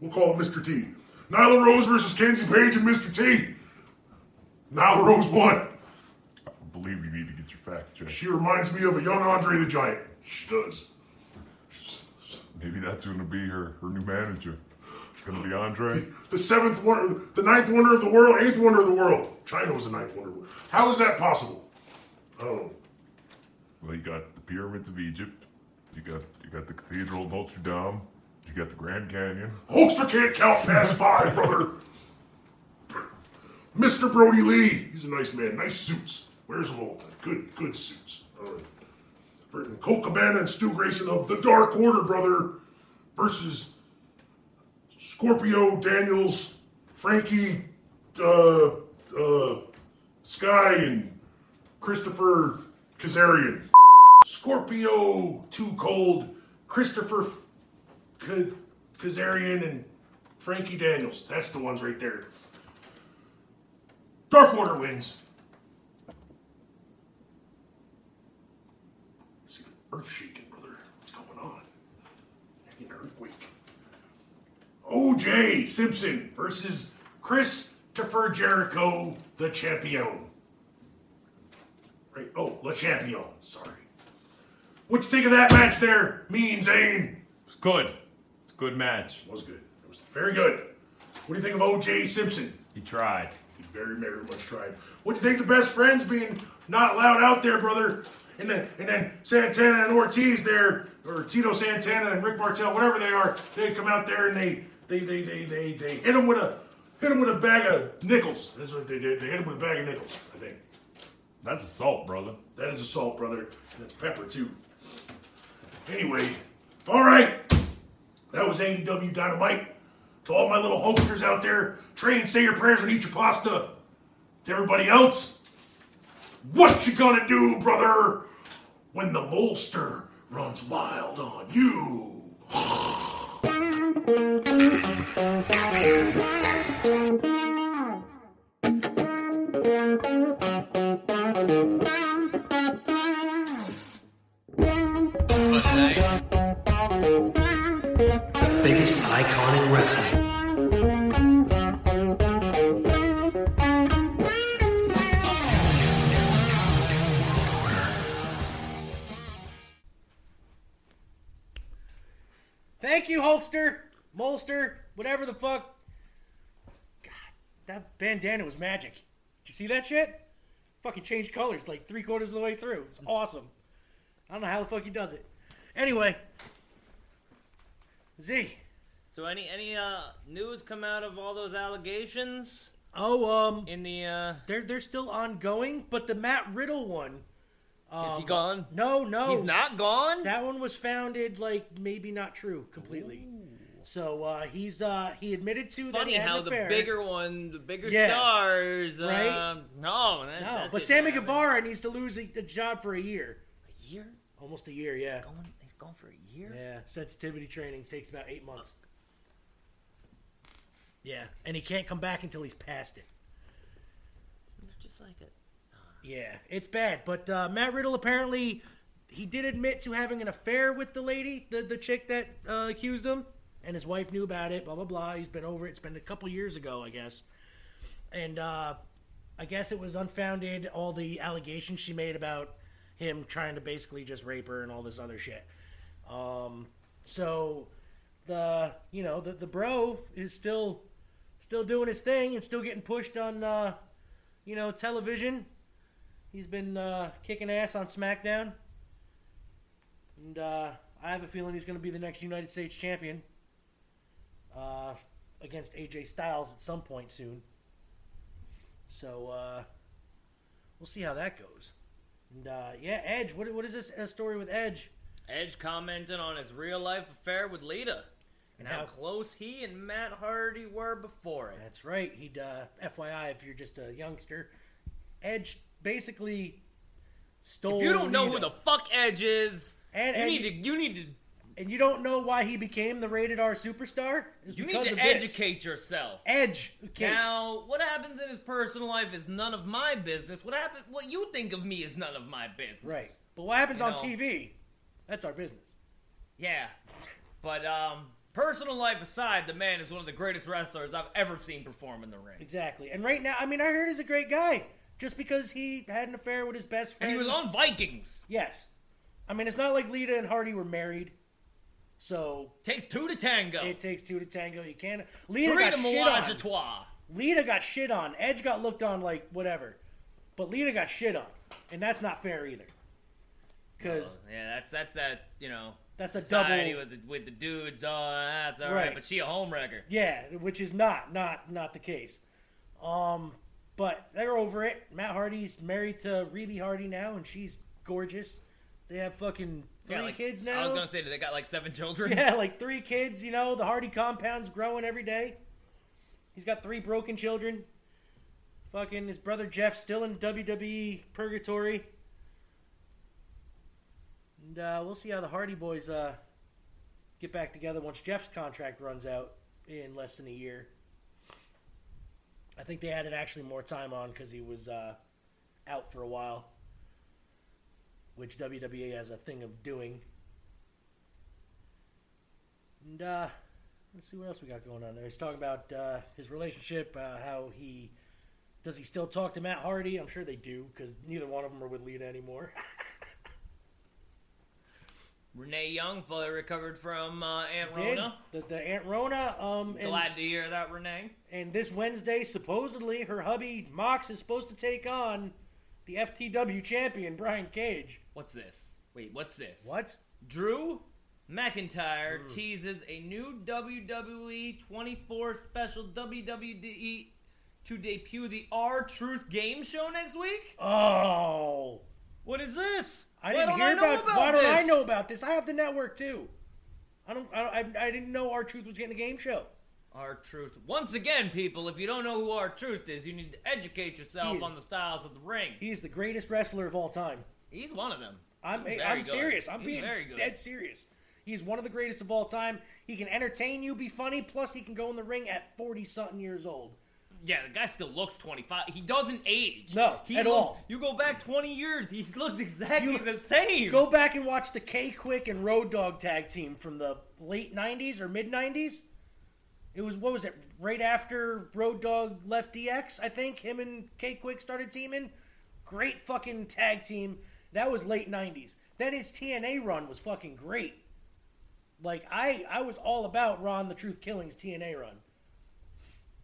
We'll call it Mr. T. Nyla Rose versus Kenzie Paige and Mr. T. Nyla Rose won. I believe you need to get your facts checked. She reminds me of a young Andre the Giant. She does. Maybe that's going to be her, her new manager. It's going to be Andre. The seventh wonder, the ninth wonder of the world, eighth wonder of the world. China was the ninth wonder. How is that possible? Oh. Well, you got the pyramids of Egypt. You got you got the Cathedral of Notre Dame. You got the Grand Canyon. Hulkster can't count past five, brother. Mr. Brodie Lee, he's a nice man. Nice suits. Wears them all the time. Good, good suits. All right. Colt Cabana and Stu Grayson of the Dark Order, brother, versus Scorpio Daniels, Frankie, uh, uh, Sky, and Christopher Kazarian. Scorpio Too Cold, Christopher K- Kazarian, and Frankie Daniels. That's the ones right there. Dark Order wins. See the earth shaking, brother. What's going on? An earthquake. OJ Simpson versus Christopher Jericho, the champion. Right? Oh, Le Champion. Sorry. What you think of that match there, Mean Zane? It's good. It's a good match. It was good. It was very good. What do you think of OJ Simpson? He tried. He very, very much tried. What do you think the best friends being not allowed out there, brother? And then and then Santana and Ortiz there, or Tito Santana and Rick Martel, whatever they are, they come out there and they they they they they, they hit him with a hit him with a bag of nickels. That's what they did. They hit him with a bag of nickels, I think. That's assault, brother. That is assault, brother. And that's pepper too. Anyway, all right. That was AEW Dynamite. To all my little hosters out there, train and say your prayers and eat your pasta. To everybody else, what you gonna do, brother, when the molster runs wild on you? The that it was magic. Did you see that shit? Fucking changed colors like three quarters of the way through. It's awesome. I don't know how the fuck he does it. Anyway, Z. So any any uh news come out of all those allegations Oh, um, in the uh they're they're still ongoing, but the Matt Riddle one. Is he um, gone? No, no, He's not gone? That one was founded like maybe not true completely. So uh, he's uh, he admitted to that Funny he had how an the bigger one, the bigger Yeah. stars, Right? um, no, that, No, that but didn't Sammy happen. Guevara needs to lose a, a job for a year. A year? Almost a year, yeah. He's going, he's for a year. Yeah, sensitivity training takes about eight months. Yeah, and he can't come back until he's past it. It's just like it. Yeah, it's bad. But uh, Matt Riddle apparently he did admit to having an affair with the lady, the the chick that uh, accused him, and his wife knew about it. Blah blah blah. He's been over it. It's been a couple years ago, I guess. And uh, I guess it was unfounded. All the allegations she made about him trying to basically just rape her and all this other shit. Um, so the you know the the bro is still still doing his thing and still getting pushed on uh, you know television. He's been uh, kicking ass on SmackDown, and uh, I have a feeling he's going to be the next United States champion uh, against AJ Styles at some point soon. So uh, we'll see how that goes. And uh, yeah, Edge. What what is this uh, story with Edge? Edge commented on his real life affair with Lita and how Now- close he and Matt Hardy were before it. That's right. He'd uh, FYI if you're just a youngster, Edge basically stole. If you don't know who the fuck Edge is, And- you and need to you need to and you don't know why he became the rated R superstar. You need to of this. educate yourself. Edge. Okay. Now, what happens in his personal life is none of my business. What happen? What you think of me is none of my business. Right. But what happens You on know. TV? That's our business. Yeah, but um, personal life aside, the man is one of the greatest wrestlers I've ever seen perform in the ring. Exactly. And right now, I mean, I heard he's a great guy. Just because he had an affair with his best friend. And he was on Vikings. Yes. I mean, it's not like Lita and Hardy were married. So Takes two to tango. it takes two to tango. You can't. Lita Three got shit on. trois. Lita got shit on. Edge got looked on like whatever, but Lita got shit on, and that's not fair either. Because Yeah, that's that's that you know. That's a double- with the, with the dudes. Oh, that's all right. Right. But she a homewrecker. yeah, which is not not not the case. Um, but they're over it. Matt Hardy's married to Reby Hardy now, and she's gorgeous. They have fucking three Yeah, like, kids now. I was gonna say that they got like seven children. Yeah, like three kids. You know, the Hardy compound's growing every day. He's got three broken children. Fucking his brother Jeff still in WWE purgatory. And uh, we'll see how the Hardy boys uh, get back together once Jeff's contract runs out in less than a year. I think they added actually more time on because he was uh, out for a while, which WWE has a thing of doing. And uh, let's see what else we got going on there. He's talking about uh, his relationship, uh, how he does he still talk to Matt Hardy? I'm sure they do because neither one of them are with Lita anymore. Renee Young fully recovered from uh, Aunt. Rona. The, the Aunt Rona. Um, and, Glad to hear that, Renee. and this Wednesday, supposedly, her hubby Mox is supposed to take on the FTW champion Brian Cage. What's this? Wait, what's this? What? Drew McIntyre Hmm. teases a new WWE 24 special WWE to debut the R Truth game show next week. Oh, What is this? I Why didn't don't hear I know about. about Why don't I know about this? I have the network too. I don't. I, don't, I, I didn't know R Truth was getting a game show. R Truth. Once again, people, if you don't know who R Truth is, you need to educate yourself is- on the styles of the ring. He is the greatest wrestler of all time. He's one of them. I'm He's I'm good. serious. I'm He's being very good. dead serious. He's one of the greatest of all time. He can entertain you, be funny, plus he can go in the ring at forty something years old. Yeah, the guy still looks 25. He doesn't age. No, he at look- all. You go back 20 years, he looks exactly You- the same. Go back and watch the K-Kwik and Road Dog tag team from the late '90s or mid '90s. It was what was it? Right after Road Dog left DX, I think him and K-Kwik started teaming. Great fucking tag team. That was late '90s. Then his TNA run was fucking great. Like I, I was all about Ron the Truth Killings' TNA run.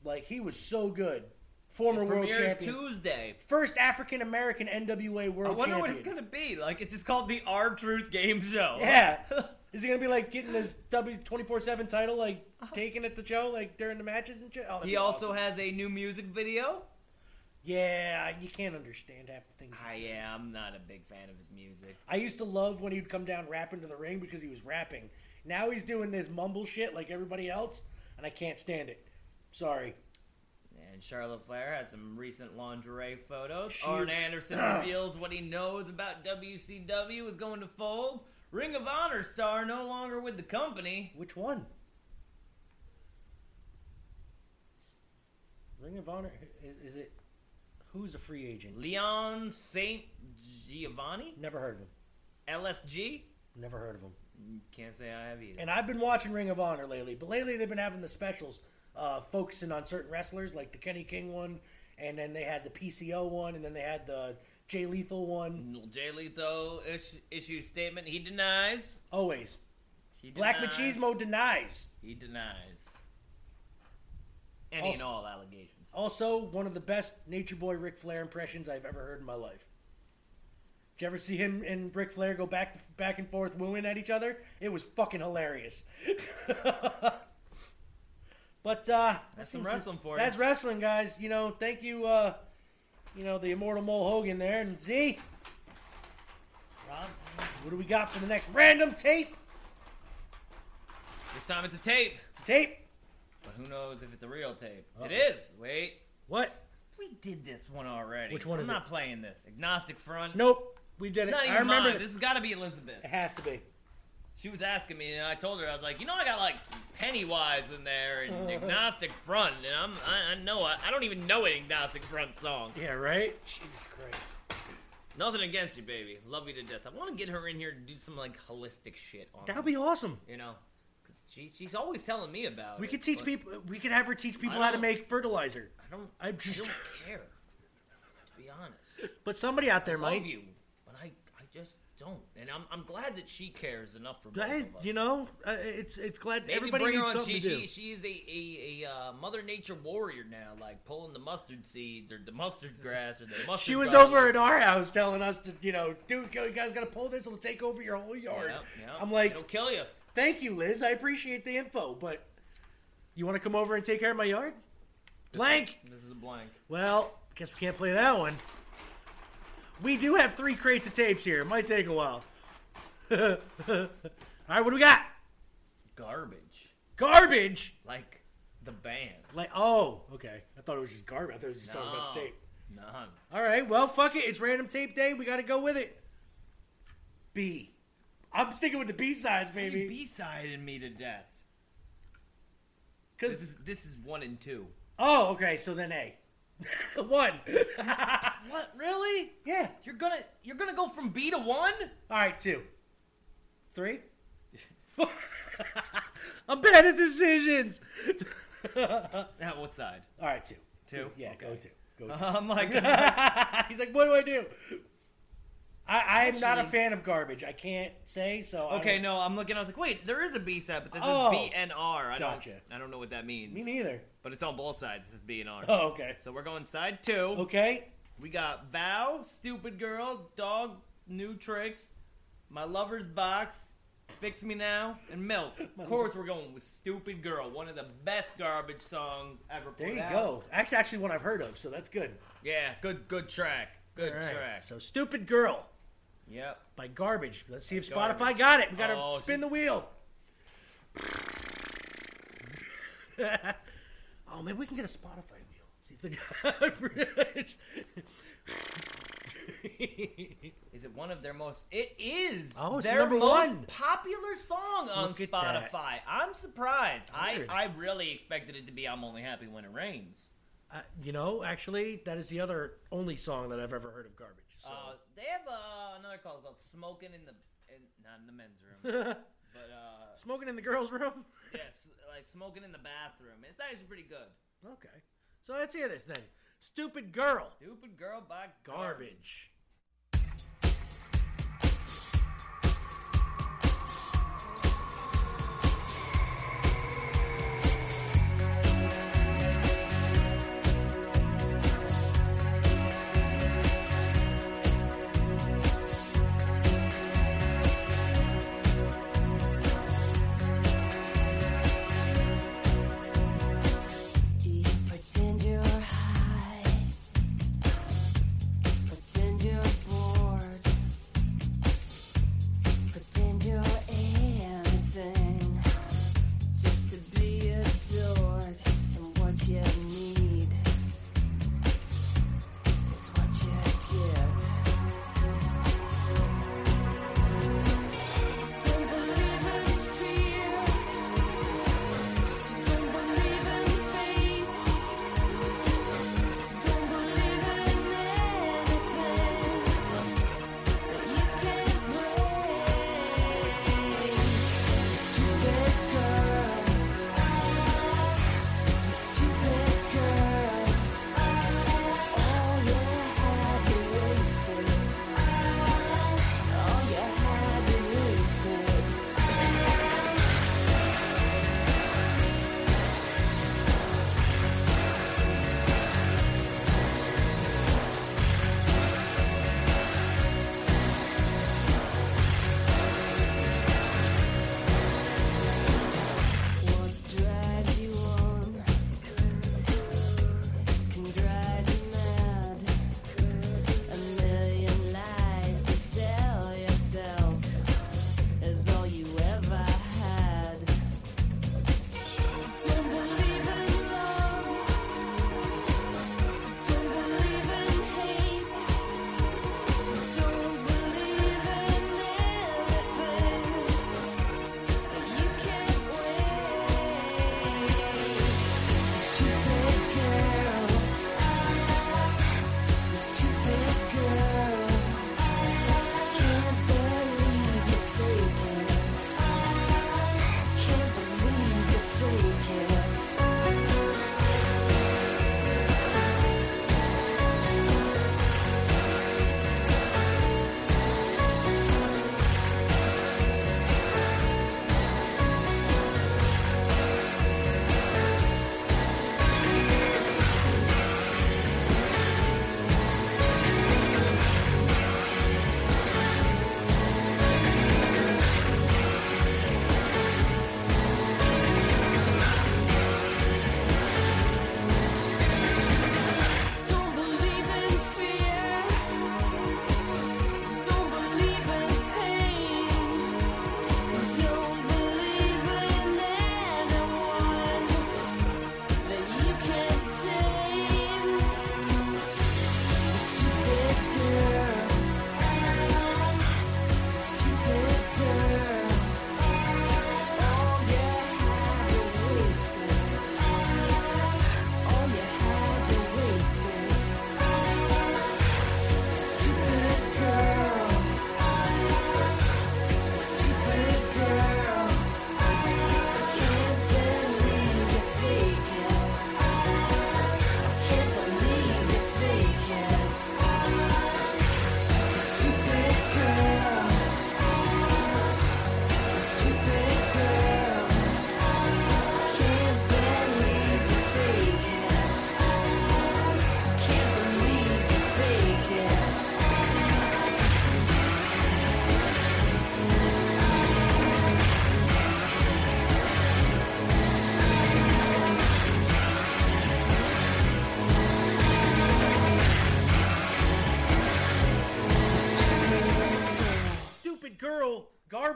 Like he was so good. Former world champion, Tuesday. first African American NWA world champion. I wonder champion. what it's gonna be. Like it's just called the R Truth Game Show. Yeah. Is he gonna be like getting his W twenty four seven title, like uh-huh. taking at the show, like during the matches and shit? Oh, He also awesome. has a new music video. Yeah, you can't understand half the things. He says. yeah, I'm not a big fan of his music. I used to love when he'd come down rapping to the ring because he was rapping. Now he's doing this mumble shit like everybody else, and I can't stand it. Sorry. And Charlotte Flair had some recent lingerie photos. She Arn Anderson reveals what he knows about WCW is going to fold. Ring of Honor star no longer with the company. Which one? Ring of Honor is, is it? Who's a free agent? Leon Saint Giovanni, Never heard of him. LSG. Never heard of him. Can't say I have either. And I've been watching Ring of Honor lately, but lately they've been having the specials uh, focusing on certain wrestlers, like the Kenny King one, and then they had the PCO one, and then they had the Jay Lethal one. Jay Lethal issue, issue statement. He denies. Always. He Black denies. Machismo denies. He denies. Any and all allegations. Also, one of the best Nature Boy Ric Flair impressions I've ever heard in my life. Did you ever see him and Ric Flair go back back and forth wooing at each other? It was fucking hilarious. but uh, That's some seems to- wrestling for you. That's wrestling, guys. You know, thank you, uh, you know, the immortal Mole Hogan there, and Z. Rob? What do we got for the next random tape? This time it's a tape. It's a tape. But who knows if it's a real tape? Uh-oh. It is. Wait. What? We did this one already. Which one I'm is not it? playing this. Agnostic Front. Nope. We did It's it. not even I remember mine. that- This has got to be Elizabeth. It has to be. She was asking me, and I told her I was like, you know, I got like Pennywise in there and Agnostic Front, and I'm I, I know I, I don't even know an Agnostic Front song. Yeah, right? Jesus Christ. Nothing against you, baby. Love you to death. I want to get her in here to do some like holistic shit on. That would be awesome. You know, 'Cause she she's always telling me about it. We it. could teach but people. We could have her teach people how to don't- make fertilizer. I don't. I I just- don't care. To be honest, But somebody out there I might. love you, but I I just don't. And I'm I'm glad that she cares enough for both Glad, of us. you know, uh, it's it's glad Maybe everybody bring her needs on. something She, to do. she, she's a, a, a uh, Mother Nature warrior now, like pulling the mustard seeds or the mustard grass or the mustard. She was garlic. over at our house telling us to, you know, dude, you guys got to pull this. It'll take over your whole yard. I'm like, it'll kill you. Thank you, Liz. I appreciate the info, but you want to come over and take care of my yard? Blank. This is a blank. Well, guess we can't play that one. We do have three crates of tapes here. It might take a while. All right, what do we got? Garbage, Garbage. like the band. Like, oh, okay. I thought it was just garbage. I thought it was just talking about the No. tape. None. All right, well, fuck it. It's random tape day. We got to go with it. B. I'm sticking with the B sides, baby. B sided me to death. Because This is this is one and two. oh, okay. So then A. one. What really? yeah. You're gonna you're gonna go from B to one? All right, two, three. I'm bad at decisions. At what side? All right, two. Two? Yeah, go two. Go two. Oh I'm like, He's like, what do I do? I, I'm not a fan of garbage. I can't say so. Okay, no, I'm looking. I was like, wait, there is a B side, but this Oh, is B and R. I gotcha. don't I don't know what that means. Me neither. But it's on both sides. This is B and R. Oh, okay. So we're going side two. Okay. We got Vow, Stupid Girl, Dog, New Tricks, My Lover's Box, Fix Me Now, and Milk. Of course, we're going with Stupid Girl, one of the best garbage songs ever put There you out. go. That's actually, one I've heard of, so that's good. Yeah, good, good track. Good All right. track. So, "Stupid Girl" Yep. by Garbage. Let's see if Spotify Garbage. got it. We gotta Oh, spin she- the wheel. oh, maybe we can get a Spotify wheel. See if the garbage. Is it one of their most? It is. Oh, their number most one. popular song on Look. Spotify. I'm surprised. I, I really expected it to be "I'm Only Happy When It Rains." uh, you know, actually, that is the other only song that I've ever heard of Garbage. So. Uh, they have uh, another call called "Smoking in the," in, not in the men's room, but uh, Smoking in the girls' room. yes, like smoking in the bathroom. It's actually pretty good. Okay, so let's hear this then. "Stupid Girl," Stupid girl by Garbage. Pretend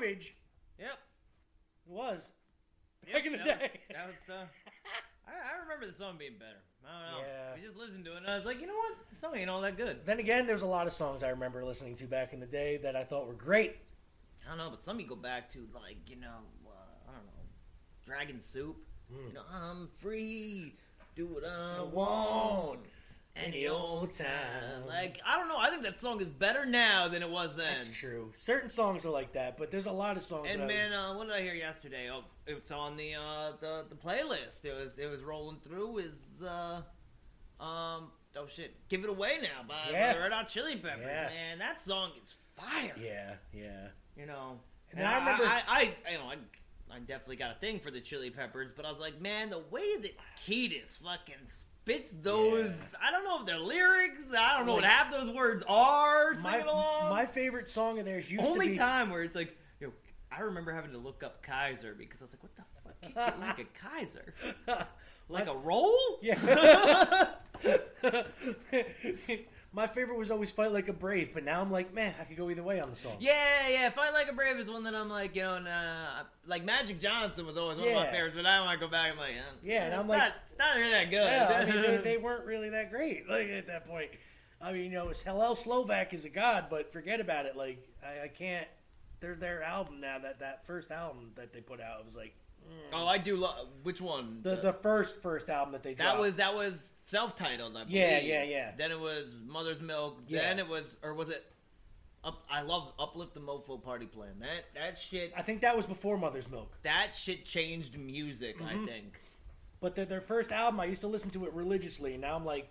garbage. Yep. It was. Yep, Back in the that was- day. that was. Uh, I, I remember the song being better. I don't know. Yeah. We just listened to it, and I was like, you know what? The song ain't all that good. Then again, there's a lot of songs I remember listening to back in the day that I thought were great. I don't know, but some you go back to like you know, uh, I don't know, Dragon Soup. Hmm. You know, I'm free, do what I want, any old time. Like I don't know, I think that song is better now than it was then. That's true. Certain songs are like that, but there's a lot of songs. And that I- man, uh, what did I hear yesterday? Oh, it's on the uh, the the playlist. It was it was rolling through. Is uh, um oh shit, give it away now by, Yeah. by the Red Hot Chili Peppers. Yeah. Man, that song is fire. yeah, yeah. You know, And then I remember- I, I, you know, I, I definitely got a thing for the Chili Peppers, but I was like, man, the way that Kiedis fucking spits those, I don't know if they're lyrics. I don't know what half those words are. My, my favorite song of theirs used Only to be time where it's like, you know, I remember having to look up Kaiser because I was like, what the fuck? Like a Kaiser, like a roll? Yeah. My favorite was always "Fight Like a Brave," but now I'm like, man, I could go either way on the song. Yeah, yeah. Fight Like a Brave is one that I'm like, you know, and, uh, like Magic Johnson was always one of Yeah. my favorites, but now I go back, I'm like, eh, Yeah, and I'm it's like- not, it's not really that good. Yeah, I mean, they, they weren't really that great. Like at that point, I mean, you know, it's Hillel Slovak is a god, but forget about it. Like I, I can't. Their their album now that that first album that they put out it was like oh, I do love which one? the the first first album that they that was that was self-titled, I believe. Yeah, yeah, yeah. Then it was Mother's Milk. Yeah. Then it was, or was it? Up, I love Uplift the Mofo Party Plan. That that shit. I think that was before Mother's Milk. That shit changed music. I Mhm. think. But their, their first album, I used to listen to it religiously, and now I'm like,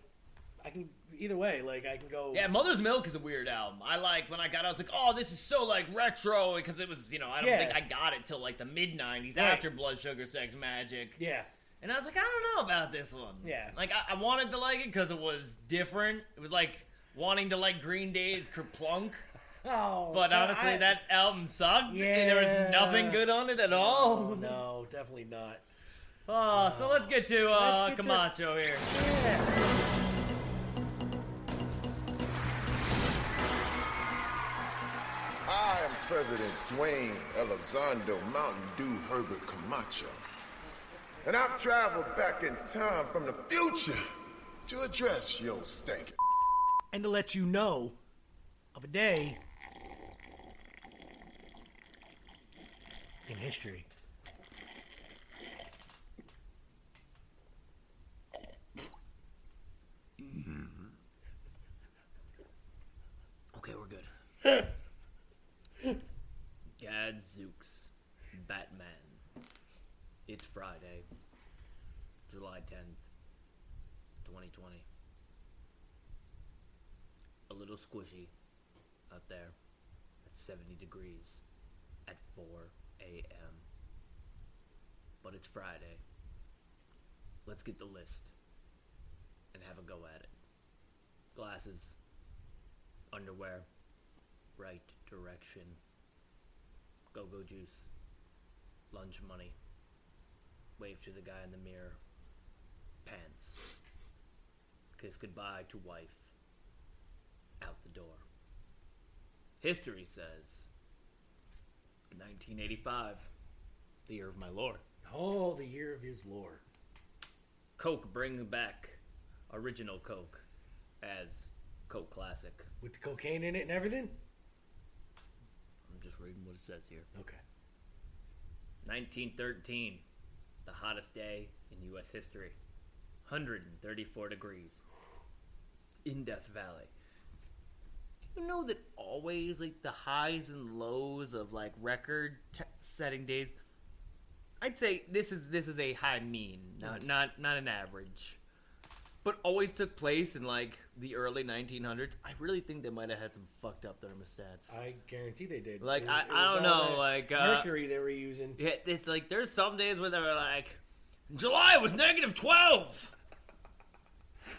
I can either way. Like I can go. Yeah, Mother's Milk is a weird album. I like when I got out, I was like, oh, this is so like retro because it was, you know, I don't Yeah. think I got it till like the mid '90s Right. after Blood Sugar Sex Magik. Yeah. And I was like, I don't know about this one. Yeah. Like I, I wanted to like it because it was different. It was like wanting to like Green Day's Kerplunk. Oh, But honestly, I- that album sucked. and There was nothing good on it at all. Oh, no, definitely not. Oh, so let's get to uh, Let's get to- Camacho here. I am President Dwayne Elizondo Mountain Dew Herbert Camacho. And I've traveled back in time from the future to address your stinking. and to let you know of a day in history. Mm-hmm. Okay, we're good. Gadzooks. Batman. It's Friday, July 10th, 2020. A little squishy out there at 70 degrees at 4 a.m. But it's Friday. Let's get the list and have a go at it. Glasses, underwear, right direction, go go juice, lunch money, wave to the guy in the mirror, pants, kiss goodbye to wife, out the door. History says 1985, the year of my lord. Oh, the year of his lore. Coke bring back original Coke as Coke Classic. With the cocaine in it and everything? Just reading what it says here. Okay. 1913, the hottest day in U.S. history. 134 degrees in Death Valley. You know that always, like, the highs and lows of, like, record t- setting days? I'd say this is this is a high mean, not mm. not not an average, but always took place in like the early 1900s. I really think they might have had some fucked up thermostats. I guarantee they did. Like was- I, I don't know, like uh, mercury they were using. Yeah, it's like there's some days where they were like, July was negative twelve.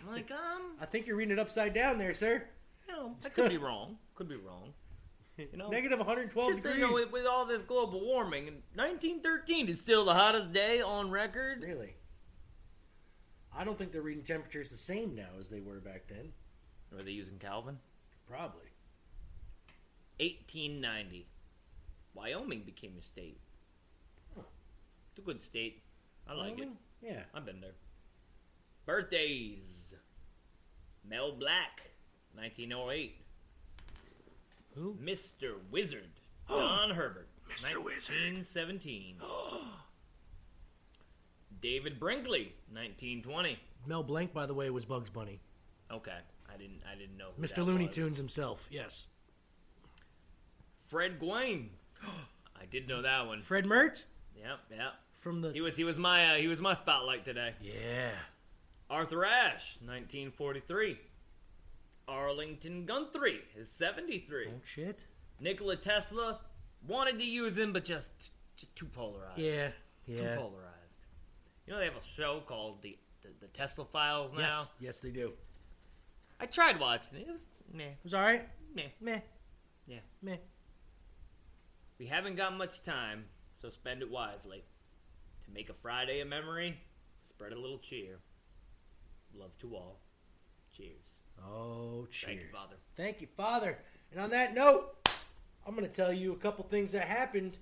I'm like, um, I think you're reading it upside down there, sir. you know, I could be wrong. Could be wrong. You know, Negative 112 just, degrees. You know, with, with all this global warming, and 1913 is still the hottest day on record. Really? I don't think they're reading temperatures the same now as they were back then. Were they using Kelvin? Probably. 1890. Wyoming became a state. It's a good state. I like Wyoming? it. Yeah. I've been there. Birthdays. Mel Blanc, 1908. Who? Mr. Wizard. John Herbert. Mr. Wizard. 1917. David Brinkley, 1920. Mel Blanc, by the way, was Bugs Bunny. Okay, I didn't I didn't know. Mr. Looney was. Tunes himself. Yes. Fred Gwynne. I did know that one. Fred Mertz Yep, yep. from the. He was he was my uh, he was my spotlight today. Yeah. Arthur Ashe, 1943. Arlington Guthrie is 73. Oh shit. Nikola Tesla wanted to use him, but just just too polarized. Yeah. Too Yeah. polarized. You know they have a show called the the, the Tesla Files now. Yes. Yes, they do. I tried watching it. It was meh, It was all right. meh. Meh. Yeah. Meh. We haven't got much time, so spend it wisely. To make a Friday a memory, spread a little cheer. Love to all. Cheers. Oh, cheers. Thank you, Father. Thank you, Father. And on that note, I'm going to tell you a couple things that happened.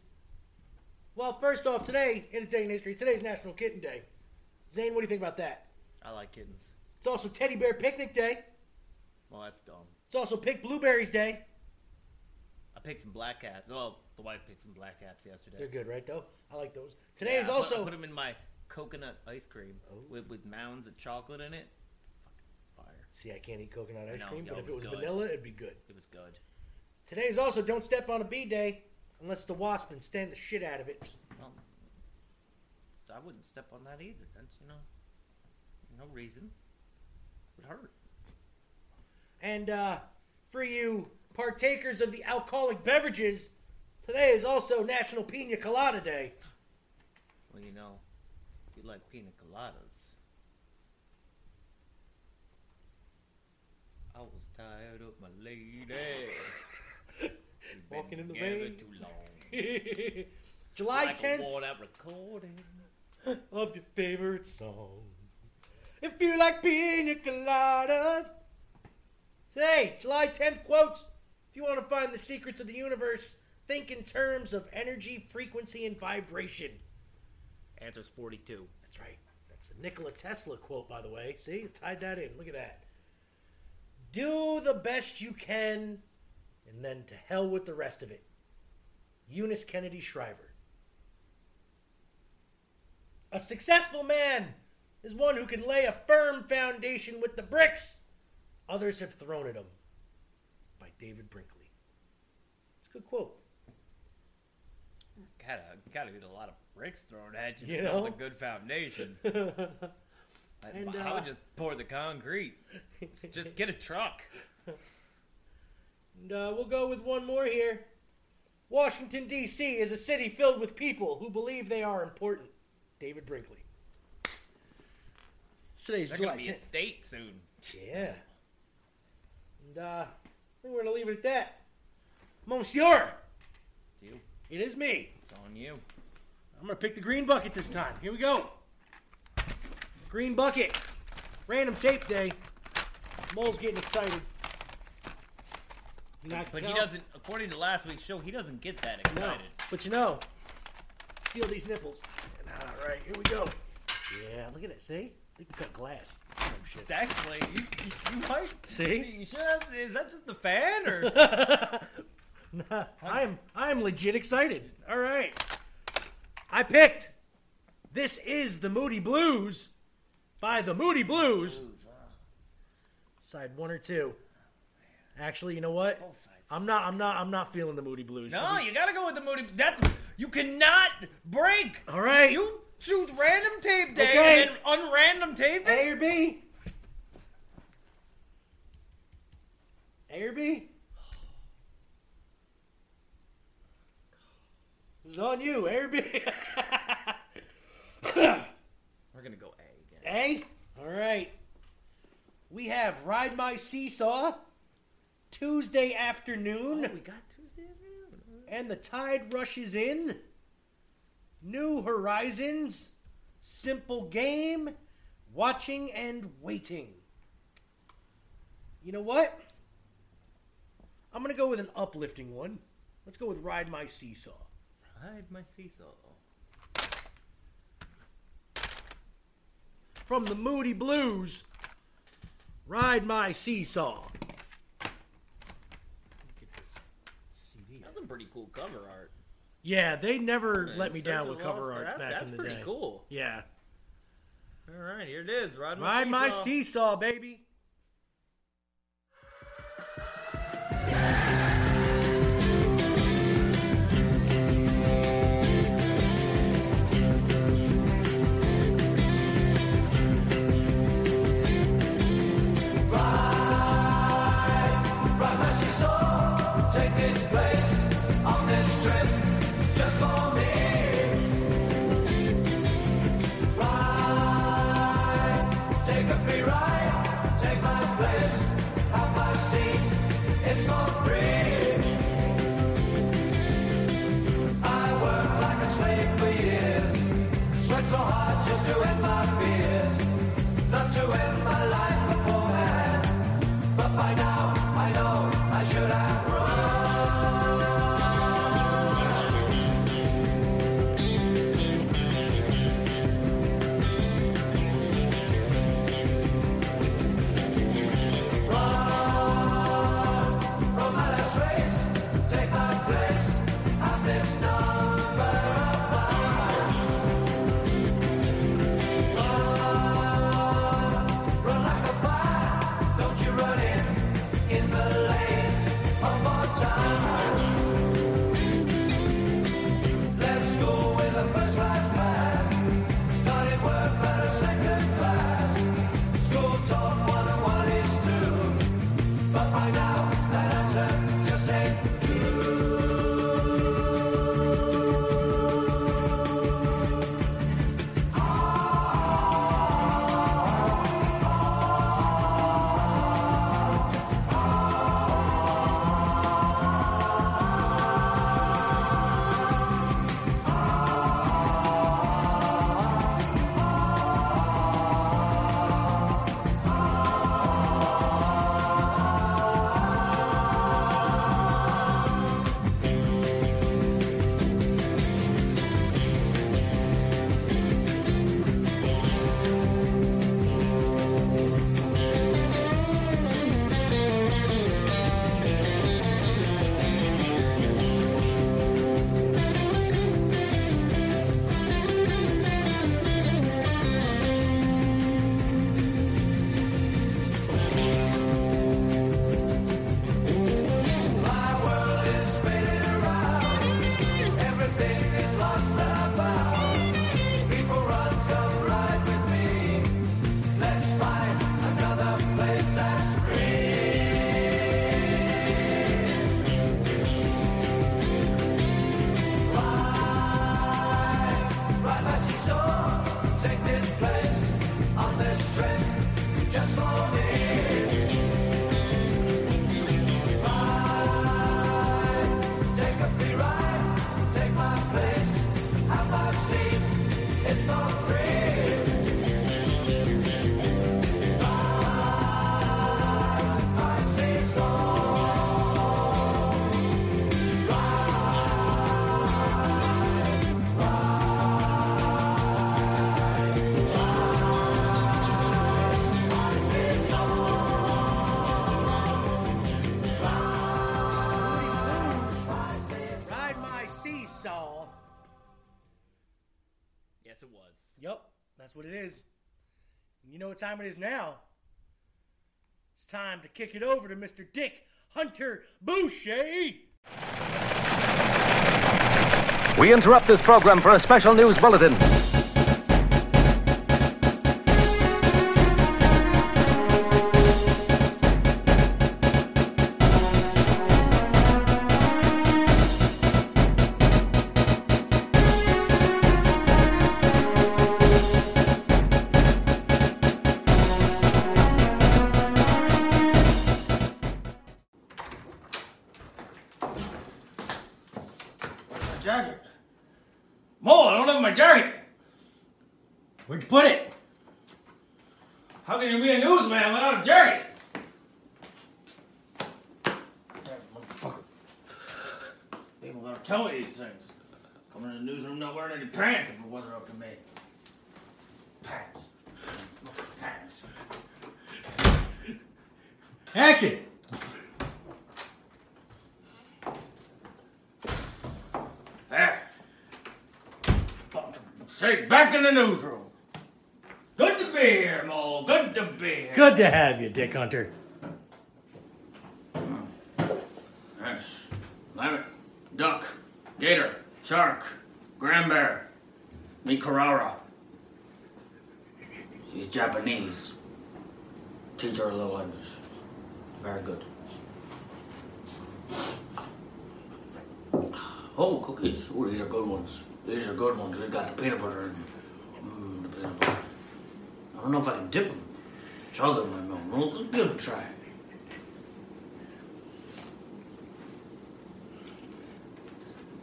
Well, first off, today in today's history, today's National Kitten Day. Zane, what do you think about that? I like kittens. It's also Teddy Bear Picnic Day. Well, that's dumb. It's also Pick Blueberries Day. I picked some black caps. Well, the wife picked some black caps yesterday. They're good, right? Though I like those. Today Yeah, is I put- also I put them in my coconut ice cream oh. with, with mounds of chocolate in it. Fucking fire. See, I can't eat coconut ice No, cream, but if it was it's good. vanilla, it'd be good. It was good. Today is also Don't Step on a Bee Day, unless the wasp and stand the shit out of it. Well, I wouldn't step on that either. That's you know, no reason. Would hurt. And uh, for you partakers of the alcoholic beverages, today is also National Pina Colada Day. Well, you know, if you like pina coladas. I was tired of my lady. Walking in the rain. July like 10th a worn out recording. of your favorite song. If you like pina coladas. Today, July 10th quotes. If you want to find the secrets of the universe, think in terms of energy, frequency, and vibration. Answer's 42. That's right. That's a Nikola Tesla quote, by the way. See, tied that in. Look at that. Do the best you can, and then to hell with the rest of it. Eunice Kennedy Shriver. A successful man is one who can lay a firm foundation with the bricks others have thrown at him. By David Brinkley. It's a good quote. Gotta, gotta get a lot of bricks thrown at you, You to build a good foundation. I, And, I uh, would just pour the concrete. just get a truck. And uh, we'll go with one more here. Washington, D.C. is a city filled with people who believe they are important. David Brinkley. Today's They're July gonna be a 10th. state soon. Yeah. And uh, I think we're going to leave it at that. Monsieur, You, it is me. it's on you. I'm going to pick the green bucket this time. Here we go. Green bucket. Random tape day. Mole's getting excited. You know, I can But he doesn't. According to last week's show, he doesn't get that No, excited. but you know, feel these nipples. All right, here we go. Yeah, look at that. See, they can cut glass. Oh, shit. Actually, you, you, you might See? You should have, is that just the fan or? Nah, I'm I'm legit excited. All right, I picked. This is the Moody Blues by the Moody Blues. Side one or two. Actually, you know what? I'm not. I'm not. I'm not feeling the Moody Blues. no, you gotta go with the moody. That's you cannot break. All right. You choose random tape day Okay. and unrandom tape A or B? A or B? This is on you. A or B? We're gonna go A again. A? All right. We have Ride My Seesaw Tuesday afternoon. Oh, we got Tuesday afternoon. and the tide rushes in. New horizons, simple game, watching and waiting. You know what? I'm gonna go with an uplifting one. Let's go with Ride My Seesaw. Ride my seesaw. From the Moody Blues, Ride My Seesaw. That's a pretty cool cover art. Yeah, they never Yeah, let me down with cover art Graph, back that's in the pretty day. cool. Yeah. All right, here it is. Ride my Ride my seesaw. seesaw, baby. So hard just to end my fears, not to end my life time it is now? It's time to kick it over to Mr. Dick Hunter Boucher. We interrupt this program for a special news bulletin. My jacket. Where'd you put it? How can you be a newsman without a jacket? I'll tell you these things. Coming in the newsroom not wearing any pants if it wasn't up to me. Pants. Pants. Action! Hey. Say, back in the newsroom. Good to be here, Mo. Good to be here. Good to have you, Dick Hunter. Yes. Lemon, duck, gator, shark, grand bear, me Carrara. She's Japanese. Teach her a little English. Very good. Oh, cookies. Oh, these are good ones. These are good ones. They've got the peanut butter in them. Mmm, the peanut butter. I don't know if I can dip them. Chug them, I know. Well, let's give it a try.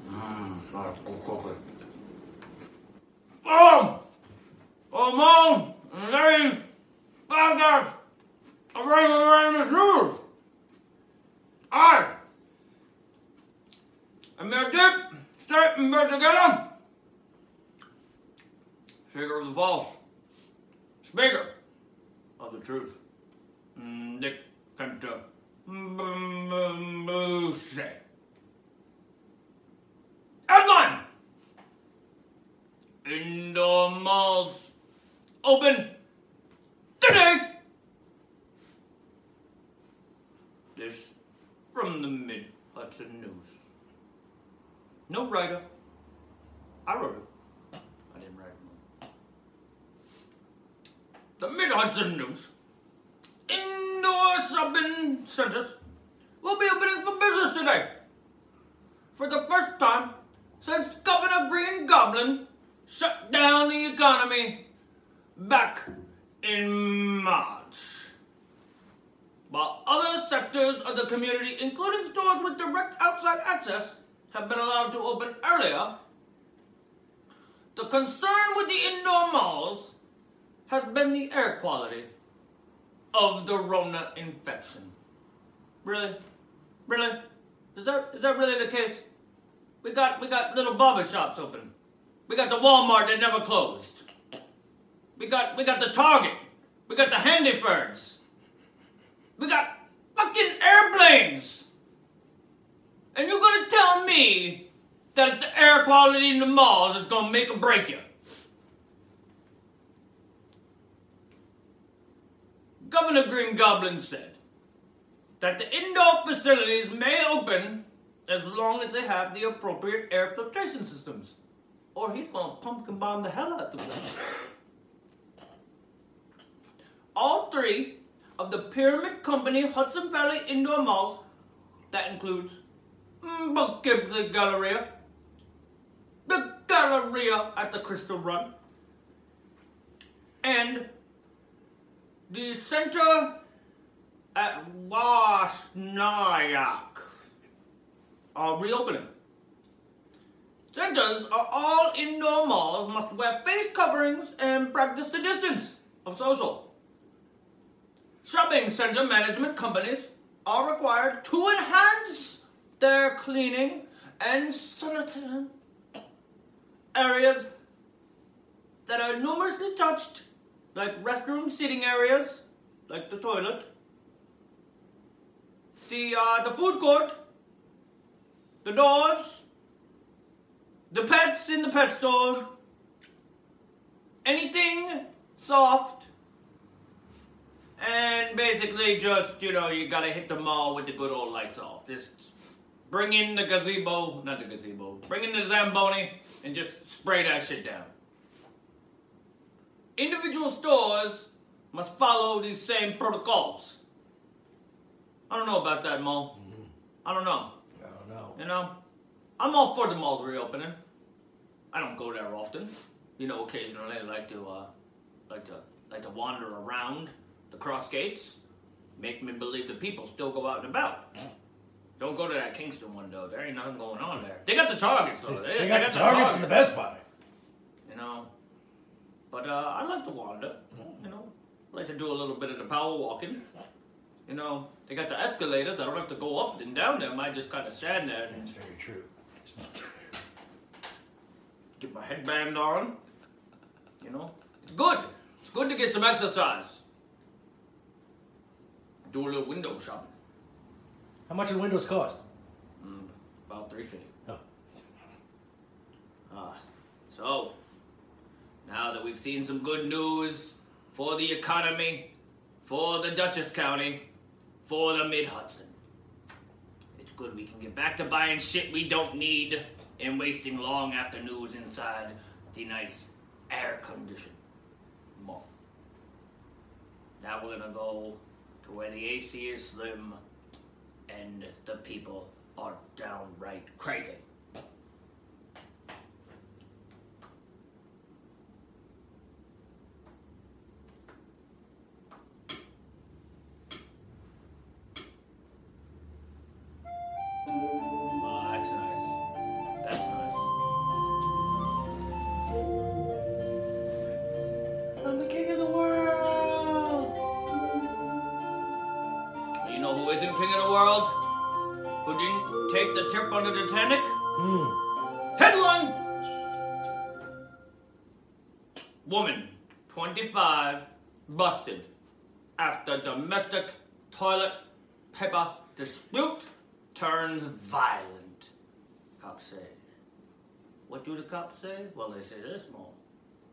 Mmm, oh, not a cookie. Oh! Oh, Mom! And Lady! Podcast! I'm ready to run this news! I! I'm there dip! Straight and together! Figure of the false. Speaker of the truth. Dick Fenta. Headline! Indoor malls open today. This from the Mid Hudson News. No writer. I wrote it. I didn't write it. The Mid Hudson News. Indoor shopping centers will be opening for business today. For the first time since Governor Green Goblin shut down the economy back in March. While other sectors of the community, including stores with direct outside access, have been allowed to open earlier, the concern with the indoor malls has been the air quality of the Rona infection. Really? Really? Is that is that really the case? We got we got little barber shops open. We got the Walmart that never closed. We got we got the Target. We got the Hannafords. We got fucking airplanes. And you're gonna tell me that it's the air quality in the malls that's gonna make or break you. Governor Green Goblin said that the indoor facilities may open as long as they have the appropriate air filtration systems. Or he's gonna pumpkin bomb the hell out the place. All three of the Pyramid Company Hudson Valley indoor malls, that includes Poughkeepsie Galleria, the Galleria at the Crystal Run, and the Center at Wasnayak are reopening. Centers are all indoor malls must wear face coverings and practice the distance of social. Shopping center management companies are required to enhance their cleaning and sanitary areas that are numerously touched, like restroom seating areas, like the toilet, the uh, the food court, the doors, the pets in the pet store, anything soft, and basically just, you know, you gotta hit the mall with the good old Lysol. Just bring in the gazebo, not the gazebo, bring in the Zamboni and just spray that shit down. Individual stores must follow these same protocols. I don't know about that, Mo. I don't know. I don't know. You know, I'm all for the malls reopening. I don't go there often. You know, occasionally I like to, uh, like to, like to wander around the Crossgates. Makes me believe the people still go out and about. Don't go to that Kingston one though. There ain't nothing going on there. They got the Targets though. They, got, the Targets in the Best Buy. You know, but uh, I like to wander. You know, I like to do a little bit of the power walking. You know, they got the escalators. I don't have to go up and down them. I just kind of stand there. That's very true. It's true. Get my headband on. You know, it's good. It's good to get some exercise. Do a little window shopping. How much do the windows cost? Mm, about three fifty. Oh. Ah, so now that we've seen some good news for the economy, for the Dutchess County, for the Mid Hudson, it's good we can get back to buying shit we don't need and wasting long afternoons inside the nice air conditioned mall. Now we're gonna go to where the AC is slim and the people are downright crazy. Busted after domestic toilet paper dispute turns violent. Cops say. What do the cops say? Well, they say this more.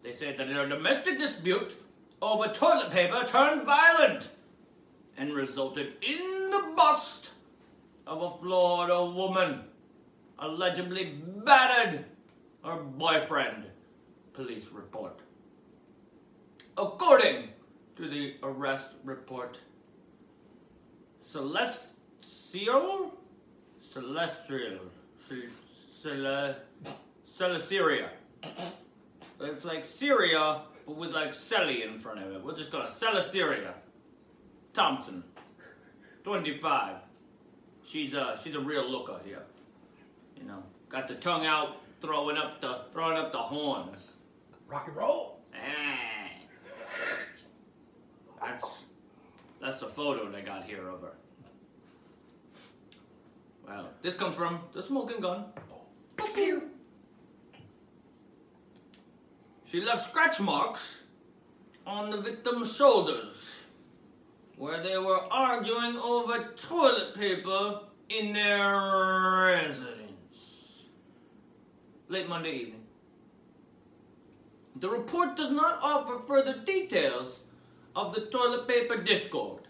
They say that a domestic dispute over toilet paper turned violent and resulted in the bust of a Florida woman allegedly battered her boyfriend. Police report. According to the arrest report, Celestial? Celestial. Cel- Celesyria. It's like Syria, but with like Celly in front of it. We're just gonna Celesyria. Thompson, 25. She's a she's a real looker here. You know, got the tongue out, throwing up the throwing up the horns. Rock and roll. Eh. That's that's the photo they got here of her. Well, this comes from the smoking gun. She left scratch marks on the victim's shoulders where they were arguing over toilet paper in their residence. Late Monday evening. The report does not offer further details of the toilet paper discord.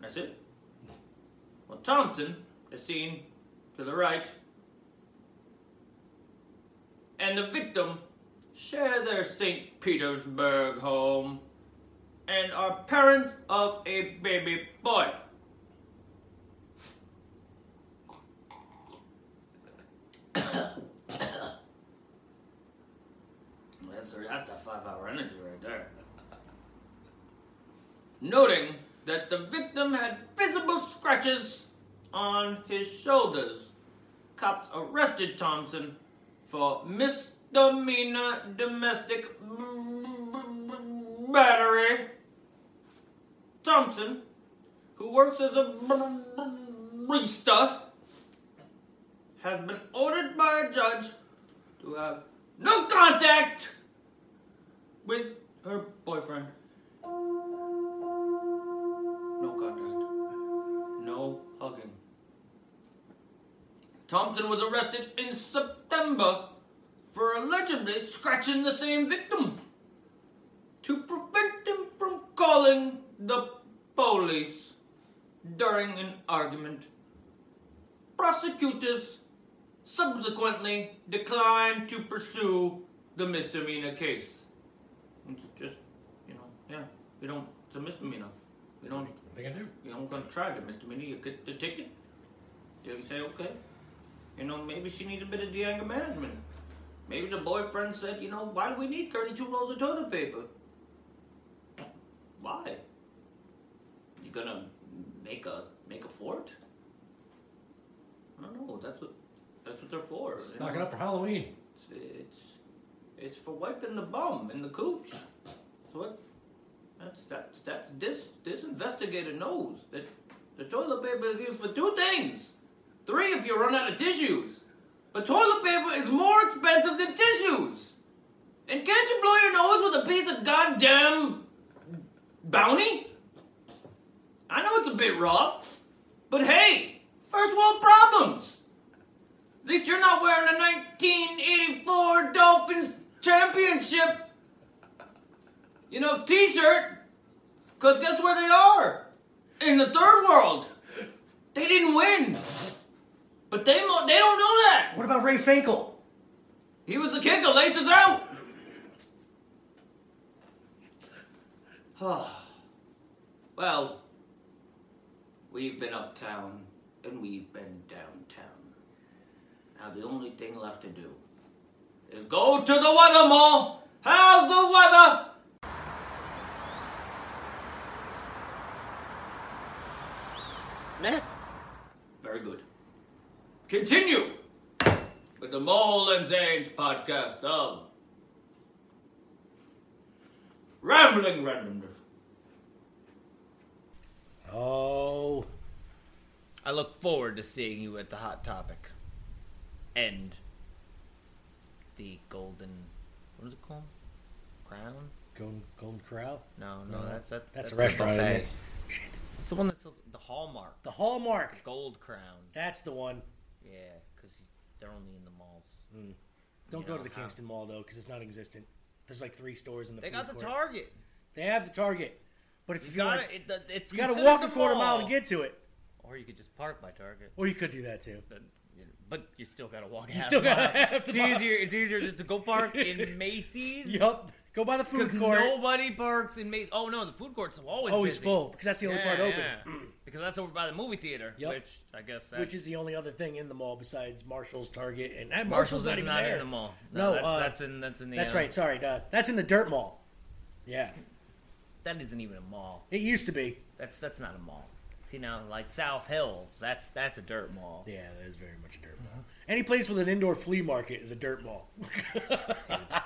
That's it. Well, Thompson is seen to the right, and the victim share their St. Petersburg home and are parents of a baby boy. That's, that's that five hour energy right there. Noting that the victim had visible scratches on his shoulders, cops arrested Thompson for misdemeanor domestic battery. Thompson, who works as a barista, has been ordered by a judge to have no contact with her boyfriend. Hugging. Thompson was arrested in September for allegedly scratching the same victim to prevent him from calling the police during an argument. Prosecutors subsequently declined to pursue the misdemeanor case. It's just, you know, yeah, we don't, it's a misdemeanor. We don't, They do. you don't gonna try the misdemeanor, you get the ticket. You say, okay, you know, maybe she needs a bit of de anger management. Maybe the boyfriend said, you know, why do we need 32 rolls of toilet paper? Why? You gonna make a make a fort? I don't know. That's what that's what they're for. you Stock it know? up for Halloween. It's, it's it's for wiping the bum in the cooch. That's what. That's that's that's this this investigator knows that the toilet paper is used for two things. Three if you run out of tissues. But toilet paper is more expensive than tissues. And can't you blow your nose with a piece of goddamn bounty? I know it's a bit rough, but hey, first world problems. At least you're not wearing a 1984 Dolphins championship, you know, t-shirt. Cause guess where they are? In the third world. They didn't win. But they mo- they don't know that. What about Ray Finkel? He was the kicker, laces out. well, we've been uptown and we've been downtown. Now the only thing left to do is go to the weather mall. How's the weather? Nah. Very good. Continue with the Mole and Zane's podcast of Rambling Randomness. Oh. I look forward to seeing you at the Hot Topic. And the Golden. What is it called? Crown? Golden, Golden Corral? No, no, that's that's that's a restaurant. Isn't buffet. it? It's the one that's the Hallmark. The Hallmark. Gold Crown. That's the one. Yeah, because they're only in the malls. Mm. Don't You go to know the how- Kingston Mall though, because it's not existent. There's like three stores in the. They got the court. Target. They have the Target, but if you, You gotta- like, it- the- it's you got to walk a the quarter mile to get to it, Or you could just park by Target. or you could do that too. But you still gotta walk. You half still gotta. It's easier. It's easier just to go park in Macy's. Yup. Go by the food court. nobody parks in Macy's. Oh no, the food court's always Always busy. full, because that's the only Yeah, part open. yeah. because that's over by the movie theater, Yep. which I guess that, Which is the only other thing in the mall besides Marshall's, Target, and, and Marshall's not is even there. in the mall. No, No, that's- uh, that's in- that's in the, That's uh, right. Sorry, that's in the Dirt Mall. Yeah, that isn't even a mall. it used to be. That's that's not a mall. See now, like South Hills, that's that's a dirt mall. Yeah, that is very much a dirt mall. Any place with an indoor flea market is a dirt mall.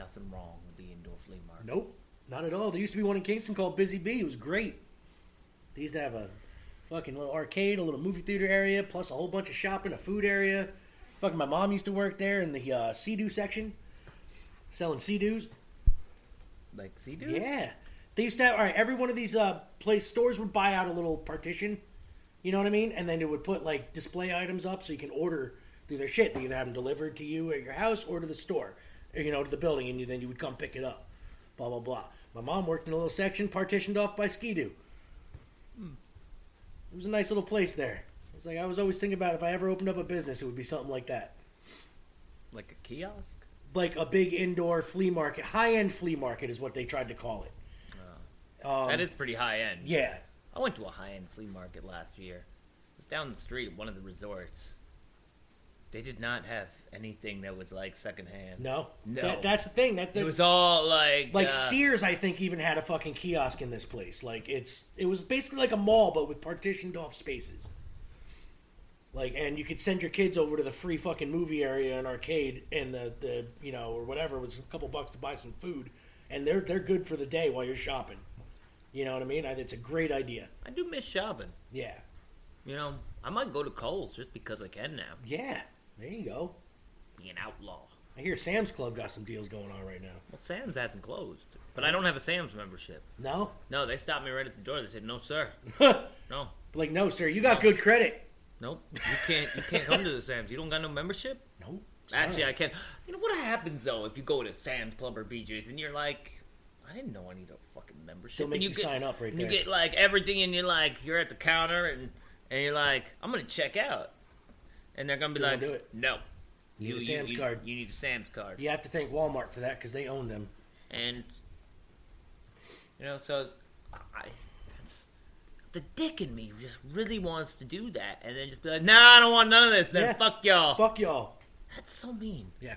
Nothing wrong with the indoor flea market. Nope, not at all. There used to be one in Kingston called Busy Bee. It was great. They used to have a fucking little arcade, a little movie theater area, plus a whole bunch of shopping, a food area. Fucking my mom used to work there in the uh, Sea-Doo section, selling Sea-Doos. Like Sea-Doos? Yeah. They used to have, all right, every one of these uh, place stores would buy out a little partition, you know what I mean? And then they would put like display items up so you can order through their shit. They either have them delivered to you at your house or to the store, or, you know, to the building, and you, then you would come pick it up. Blah, blah, blah. My mom worked in a little section partitioned off by Ski-Doo. It was a nice little place there. It was like, I was always thinking about if I ever opened up a business, it would be something like that. Like a kiosk? Like a big indoor flea market, high end flea market is what they tried to call it. Um, that is pretty high end. Yeah. I went to a high end flea market last year. It was down the street at one of the resorts. They did not have anything that was like secondhand. No, No. That, that's the thing. That's it was all like like uh, Sears. I think even had a fucking kiosk in this place. Like it's it was basically like a mall, but with partitioned off spaces. Like, and you could send your kids over to the free fucking movie area and arcade, and the the you know or whatever it was a couple bucks to buy some food, and they're they're good for the day while you're shopping. You know what I mean? I, it's a great idea. I do miss shopping. Yeah. You know, I might go to Kohl's just because I can now. Yeah, there you go. Be an outlaw. I hear Sam's Club got some deals going on right now. Well, Sam's hasn't closed, but I don't have a Sam's membership. No, No, they stopped me right at the door. They said, "No, sir. no, like no, sir. You got good credit. nope. You can't. You can't come to the Sam's. You don't got no membership. Nope. Actually, I can. You know what happens though if you go to Sam's Club or BJ's and you're like, I didn't know I need a fucking membership. They'll make and you get, sign up right and there. You get like everything, and you're like, you're at the counter, and and you're like, I'm gonna check out, and they're gonna be They like, won't do it. no. You need a Sam's card. You need a Sam's card. You have to thank Walmart for that because they own them. and you know, so it's, I, it's, the dick in me just really wants to do that, and then just be like, "Nah, I don't want none of this." Then Yeah. fuck y'all. Fuck y'all. That's so mean. Yeah.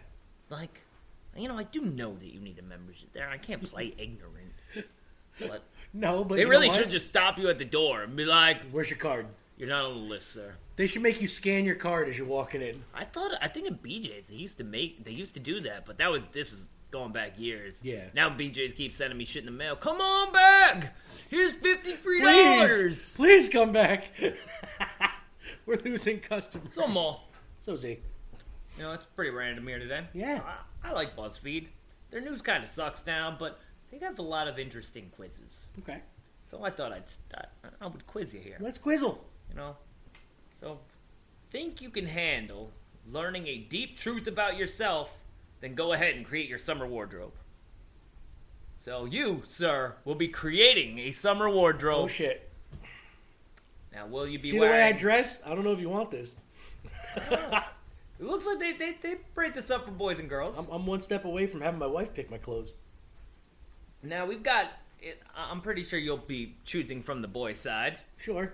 Like, you know, I do know that you need a membership there. I can't play ignorant, but No, but they you know really what? should just stop you at the door and be like, "Where's your card?" You're not on the list, sir. They should make you scan your card as you're walking in. I thought I think in BJ's they used to make they used to do that, but that was this is going back years. Yeah. Now BJ's keep sending me shit in the mail. Come on back. Here's fifty free Please, dollars. please come back. We're losing customers. So mall. So Z. You know, it's pretty random here today. Yeah. I, I like BuzzFeed. Their news kind of sucks now, but they have a lot of interesting quizzes. Okay. So I thought I'd start, I would quiz you here. Let's quizzle. You know, so think you can handle learning a deep truth about yourself, then go ahead and create your summer wardrobe. So you, sir, will be creating a summer wardrobe. Oh shit. Now, will you be See the way I dress? I don't know if you want this. It looks like they, they, they break this up for boys and girls. I'm, I'm one step away from having my wife pick my clothes. Now we've got. It, I'm pretty sure you'll be choosing from the boys' side. Sure.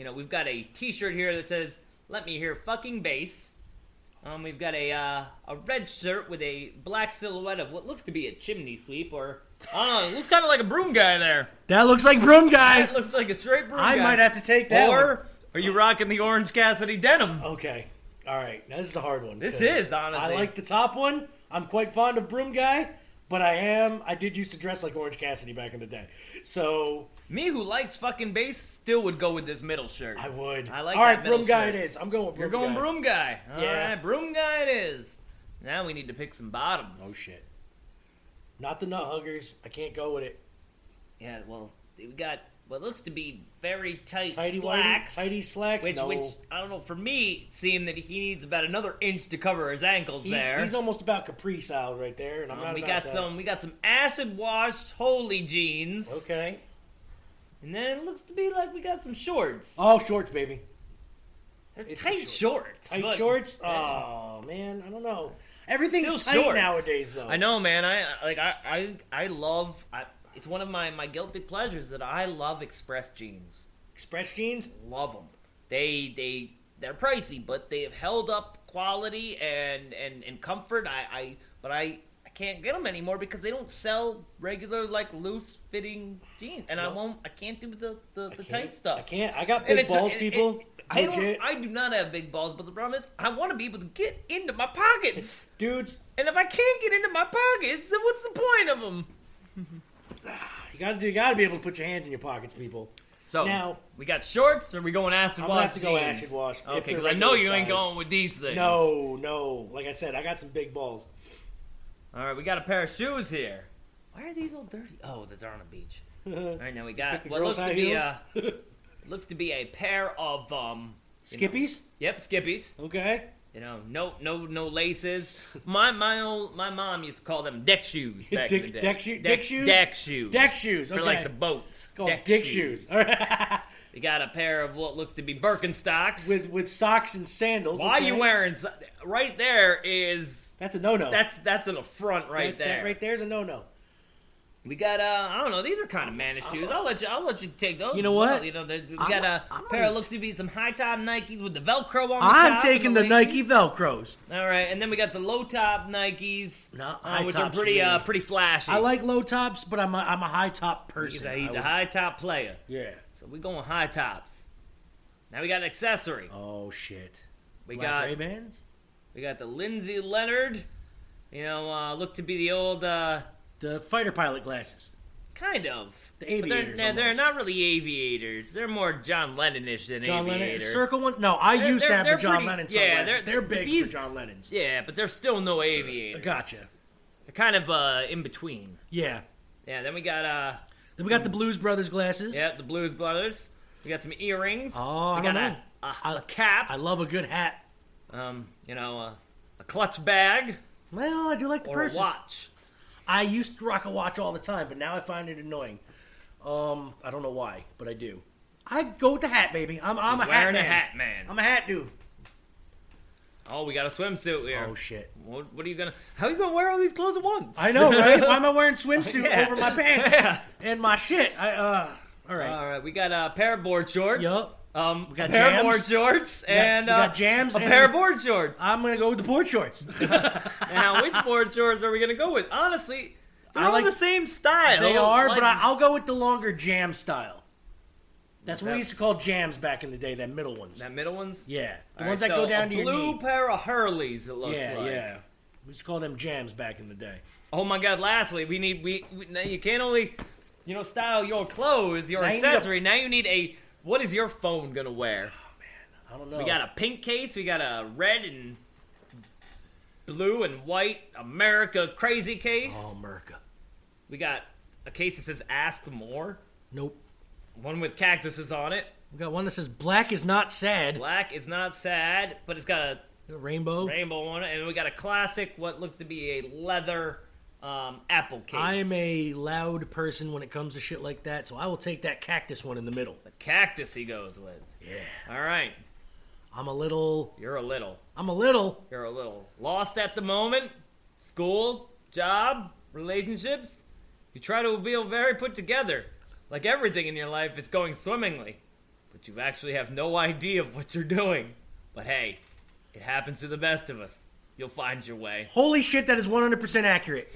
You know, we've got a T-shirt here that says "Let me hear fucking bass." Um, we've got a uh, a red shirt with a black silhouette of what looks to be a chimney sweep, or I don't know, it looks kind of like a broom guy there. That looks like broom guy. That looks like a straight broom I guy. might have to take that Or one. are you rocking the Orange Cassidy denim? Okay. All right. Now this is a hard one. This is, honestly. I like the top one. I'm quite fond of broom guy, but I am. I did used to dress like Orange Cassidy back in the day. So Me, who likes fucking bass, still would go with this middle shirt. I would. I like All that broom middle guy shirt. it is. I'm going with broom. You're going guy. broom guy. All Yeah. right, broom guy it is. Now we need to pick some bottoms. Oh shit. Not the nut huggers. I can't go with it. Yeah, well, we got what looks to be very tight Tighty whitey- slacks. tighty slacks? Which, No. which I don't know. For me, seemed that he needs about another inch to cover his ankles He's, there. he's almost about Capri style right there, and I'm Um, not. we got that. some. We got some acid washed holy jeans. Okay. And then it looks to be like we got some shorts. Oh, shorts, baby. They're It's tight the shorts. Tight but- shorts. Oh, oh man, I don't know. Everything's Still tight shorts. nowadays, though. I know, man. I like. I. I. I love. I, it's one of my my guilty pleasures that I love Express jeans. Express jeans. Love them. They they they're pricey, but they have held up quality and and and comfort. I I but I. I can't get them anymore because they don't sell regular like loose fitting jeans, and I won't. I can't do the the, the tight stuff. I can't. I got big it's- balls, it- it- people. I don't. I do not have big balls, but the problem is I want to be able to get into my pockets, dudes. And if I can't get into my pockets, then what's the point of them? You gotta do. You gotta be able to put your hands in your pockets, people. So now we got shorts, or are we going acid I'm wash? gonna have to go acid wash. Okay, because I know regular you ain't going with these things. No, no. Like I said, I got some big balls. All right, we got a pair of shoes here. Why are these all dirty? Oh, that they're on a beach. all right, now we got what looks to be heels? a looks to be a pair of um you know- Skippies? yep, skippies. Okay. You know, no, no, no laces. My my old my mom used to call them deck shoes back Dick- in the day. deck shoe- Deck, dick shoes? Deck shoes. Deck shoes, for like the boats. Called dick shoes. Right. We got a pair of what looks to be Birkenstocks with with socks and sandals. Why are you wearing? Right there is. That's a no no. That's that's an affront right That- there. that right there's a no no. We got uh I don't know these are kind of managed shoes. I'll let you I'll let you take those. You know what? well. You know there- we I'm- got a I'm pair of looks to be some high top Nikes with the Velcro on. the I'm taking and the. Nike Velcros. All right, and then we got the low top Nikes, No, uh, which are pretty uh pretty flashy. I like low tops, but I'm a, I'm a high top He's person. a, he's a high top player. Yeah. So we going high tops. Now we got an accessory. Oh shit. We Black got Ray-Bans? We got the Lindsay Leonard. You know, uh, look to be the old uh the fighter pilot glasses. Kind of. The aviators. They're, they're not really aviators. They're more John Lennon-ish than John Lennon circle one. No, I They're- used to they're- have the John pretty- Lennon yeah, they're- they're, big these- for John Lennon's. Yeah, but they're still no aviators. Gotcha. They're kind of uh, in between. Yeah. Yeah. Then we got uh. Then we got the Blues Brothers glasses. Yeah, the Blues Brothers. We got some earrings. Oh, we I got don't a, know. a, a cap. I love a good hat. Um, you know, uh, a clutch bag. Well, I do like the or purses. a watch. I used to rock a watch all the time, but now I find it annoying. Um, I don't know why, but I do. I go with the hat, baby. I'm I'm He's a hat wearing man. a hat man. I'm a hat dude. Oh, we got a swimsuit here. Oh shit! What, what are you gonna? How are you gonna wear all these clothes at once? I know, right? Why am I wearing swimsuit Yeah. over my pants Yeah. and my shit? I uh, all right. All right, we got a pair of board shorts. Yup. Um, We got a pair jams. of board shorts We got- and we got uh, jams A and- pair of board shorts. I'm gonna go with the board shorts. now, which board shorts are we gonna go with? Honestly, they're I all like- the same style. They are, Like- but I, I'll go with the longer jam style. That's what That- we used to call jams back in the day. That middle ones. that middle ones. Yeah, the All ones right, that so go down a to your blue knee. pair of Hurleys. It looks yeah, like. yeah. We used to call them jams back in the day. Oh my God! Lastly, we need we, we you can't only you know style your clothes, your Now you a- accessory. now you need a what is your phone gonna wear? Oh man, I don't know. We got a pink case. We got a red and blue and white America crazy case. Oh, America. We got a case that says "Ask More." Nope. One with cactuses on it. We got one that says black is not sad. Black is not sad, but it's got a rainbow. Rainbow on it, and we got a classic, what looks to be a leather um, apple case. I am a loud person when it comes to shit like that, so I will take that cactus one in the middle. Cactus he goes with. Yeah. All right. I'm a little. You're a little. I'm a little. You're a little lost at the moment. School, job, relationships. You try to feel very put together, like everything in your life is going swimmingly, but you actually have no idea of what you're doing. But hey, it happens to the best of us. You'll find your way. Holy shit, that is 100% accurate.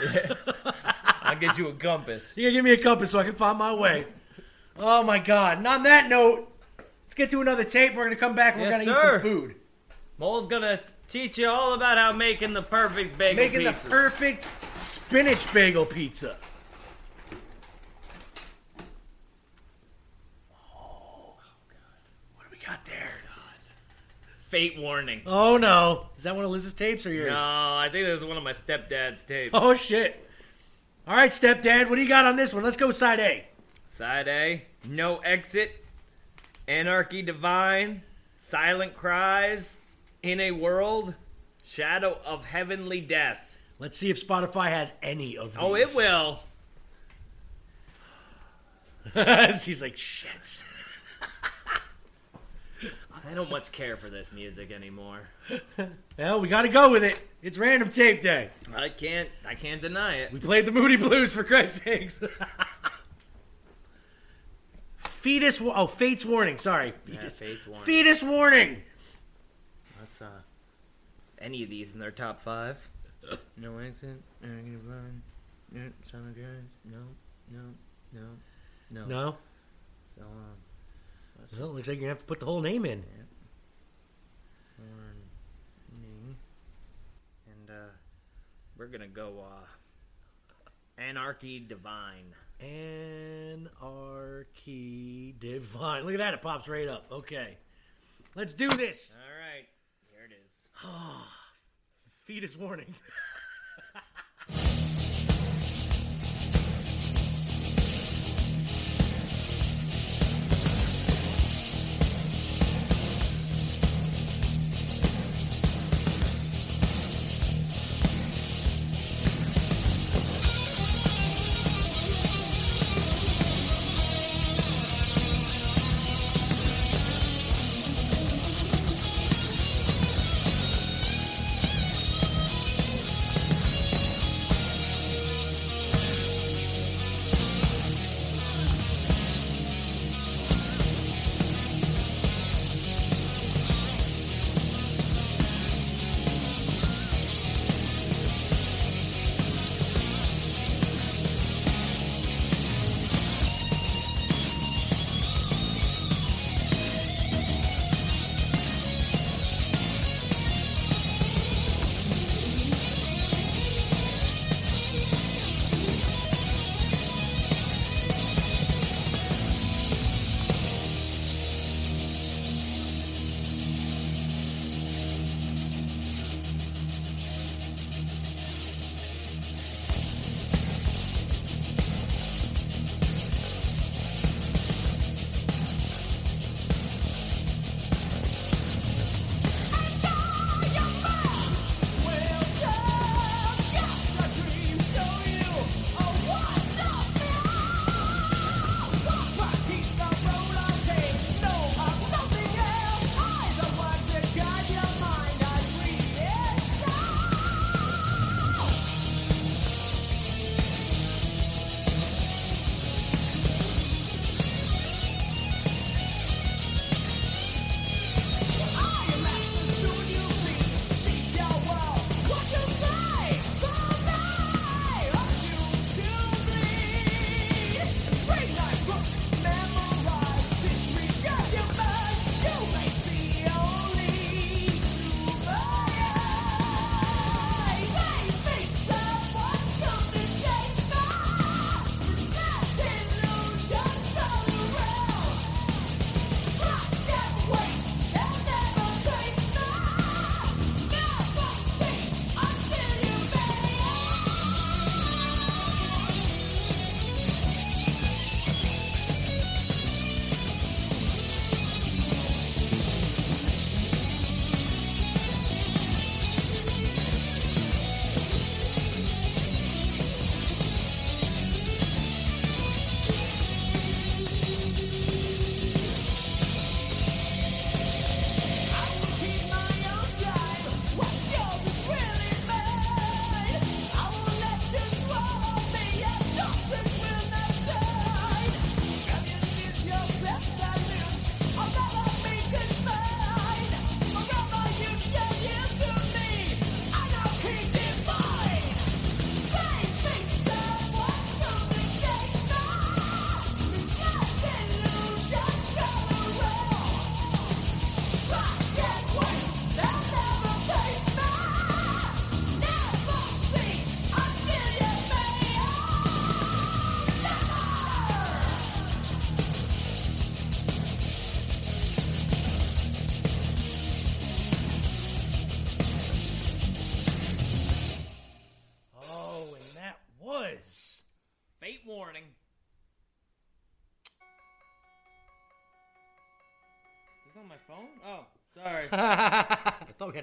I'll get you a compass. You gotta give me a compass so I can find my way. Oh my god. And on that note, let's get to another tape. We're gonna come back and we're Yes, gonna sir. eat some food. Mole's gonna teach you all about how making the perfect bagel pizza. Making the perfect spinach bagel pizza. Oh, god. what do we got there? Fate warning. Oh no. Is that one of Liz's tapes or yours? No, I think this is one of my stepdad's tapes. Oh shit. All right, stepdad, what do you got on this one? Let's go side A. Side A, no exit, anarchy divine, silent cries, in a world, shadow of heavenly death. Let's see if Spotify has any of these. Oh, it will. He's like, shit. I don't much care for this music anymore. Well, we gotta go with it. It's random tape day. I can't. I can't deny it. We played the Moody Blues for Christ's sakes. Fetus. Oh, Fate's warning. Sorry. Yeah, Fate's warning. Fetus warning. Let's uh, any of these in their top five? no exit, no, no, no, no, no. No. So um, Well, it looks like you're gonna have to put the whole name in. warning, and uh, we're gonna go uh, anarchy divine. Anarchy divine. Look at that. It pops right up. Okay. Let's do this. All right, here it is. Fetus warning.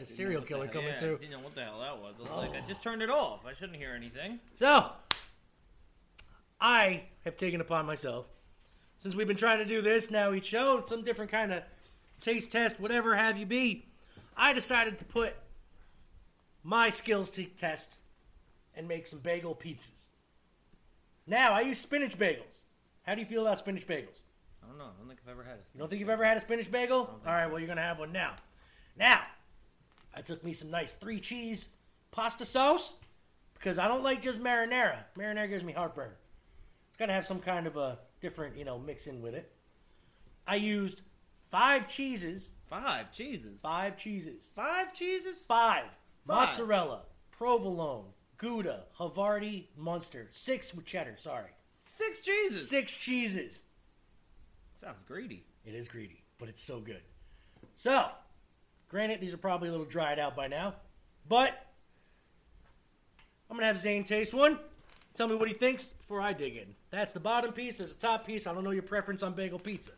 a serial killer coming yeah, through. Didn't know what the hell that was. I was like, I Oh. just turned it off. I shouldn't hear anything. So, I have taken upon myself, since we've been trying to do this now each show, some different kind of taste test, whatever have you be, I decided to put my skills to test and make some bagel pizzas. Now, I use spinach bagels. How do you feel about spinach bagels? I don't know. I don't think I've ever had a. You don't think you've ever had a spinach bagel? All right, well, you're going to have one now. Now, I took me some nice three cheese pasta sauce because I don't like just marinara. Marinara gives me heartburn. It's got to have some kind of a different, you know, mix in with it. I used five cheeses. Five cheeses? Five cheeses. Five cheeses? Five. Five. Mozzarella, provolone, Gouda, Havarti, Munster. Six with cheddar, sorry. Six cheeses? Six cheeses. Sounds greedy. It is greedy, but it's so good. So, granted, these are probably a little dried out by now, but I'm gonna have Zane taste one. Tell me what he thinks before I dig in. That's the bottom piece. There's a top piece. I don't know your preference on bagel pizza.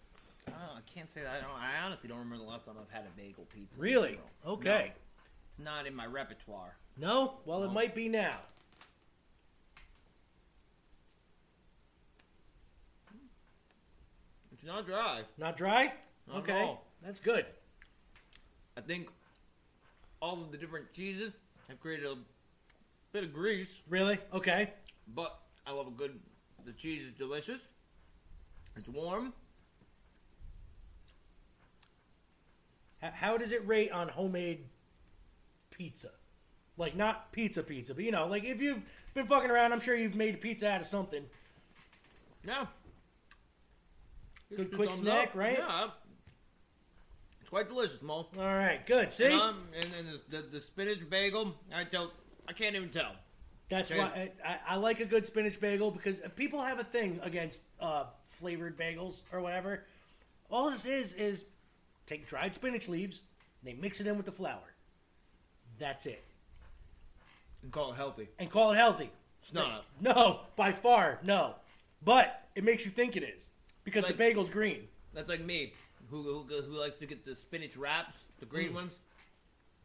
I, I can't say that. I, don't, I honestly don't remember the last time I've had a bagel pizza. Really? No. Okay. It's not in my repertoire. No? Well, it might be now. It's not dry. Not dry? Not okay. That's good. I think all of the different cheeses have created a bit of grease. Really? Okay. But I love a good. The cheese is delicious. It's warm. H- How does it rate on homemade pizza? Like not pizza pizza, but you know, like if you've been fucking around, I'm sure you've made pizza out of something. Yeah. Good quick snack, right? Yeah. Quite delicious, Mo. All right, good. See, And, um, and then the, the, the spinach bagel, I don't, I can't even tell. that's Okay. why I, I, I like a good spinach bagel because people have a thing against uh, flavored bagels or whatever. All this is is take dried spinach leaves, they mix it in with the flour. That's it, And call it healthy. and call it healthy. It's not. No, by far, no. But it makes you think it is because Like- the bagel's green. That's like me, who, who, who likes to get the spinach wraps, the green Mm. ones.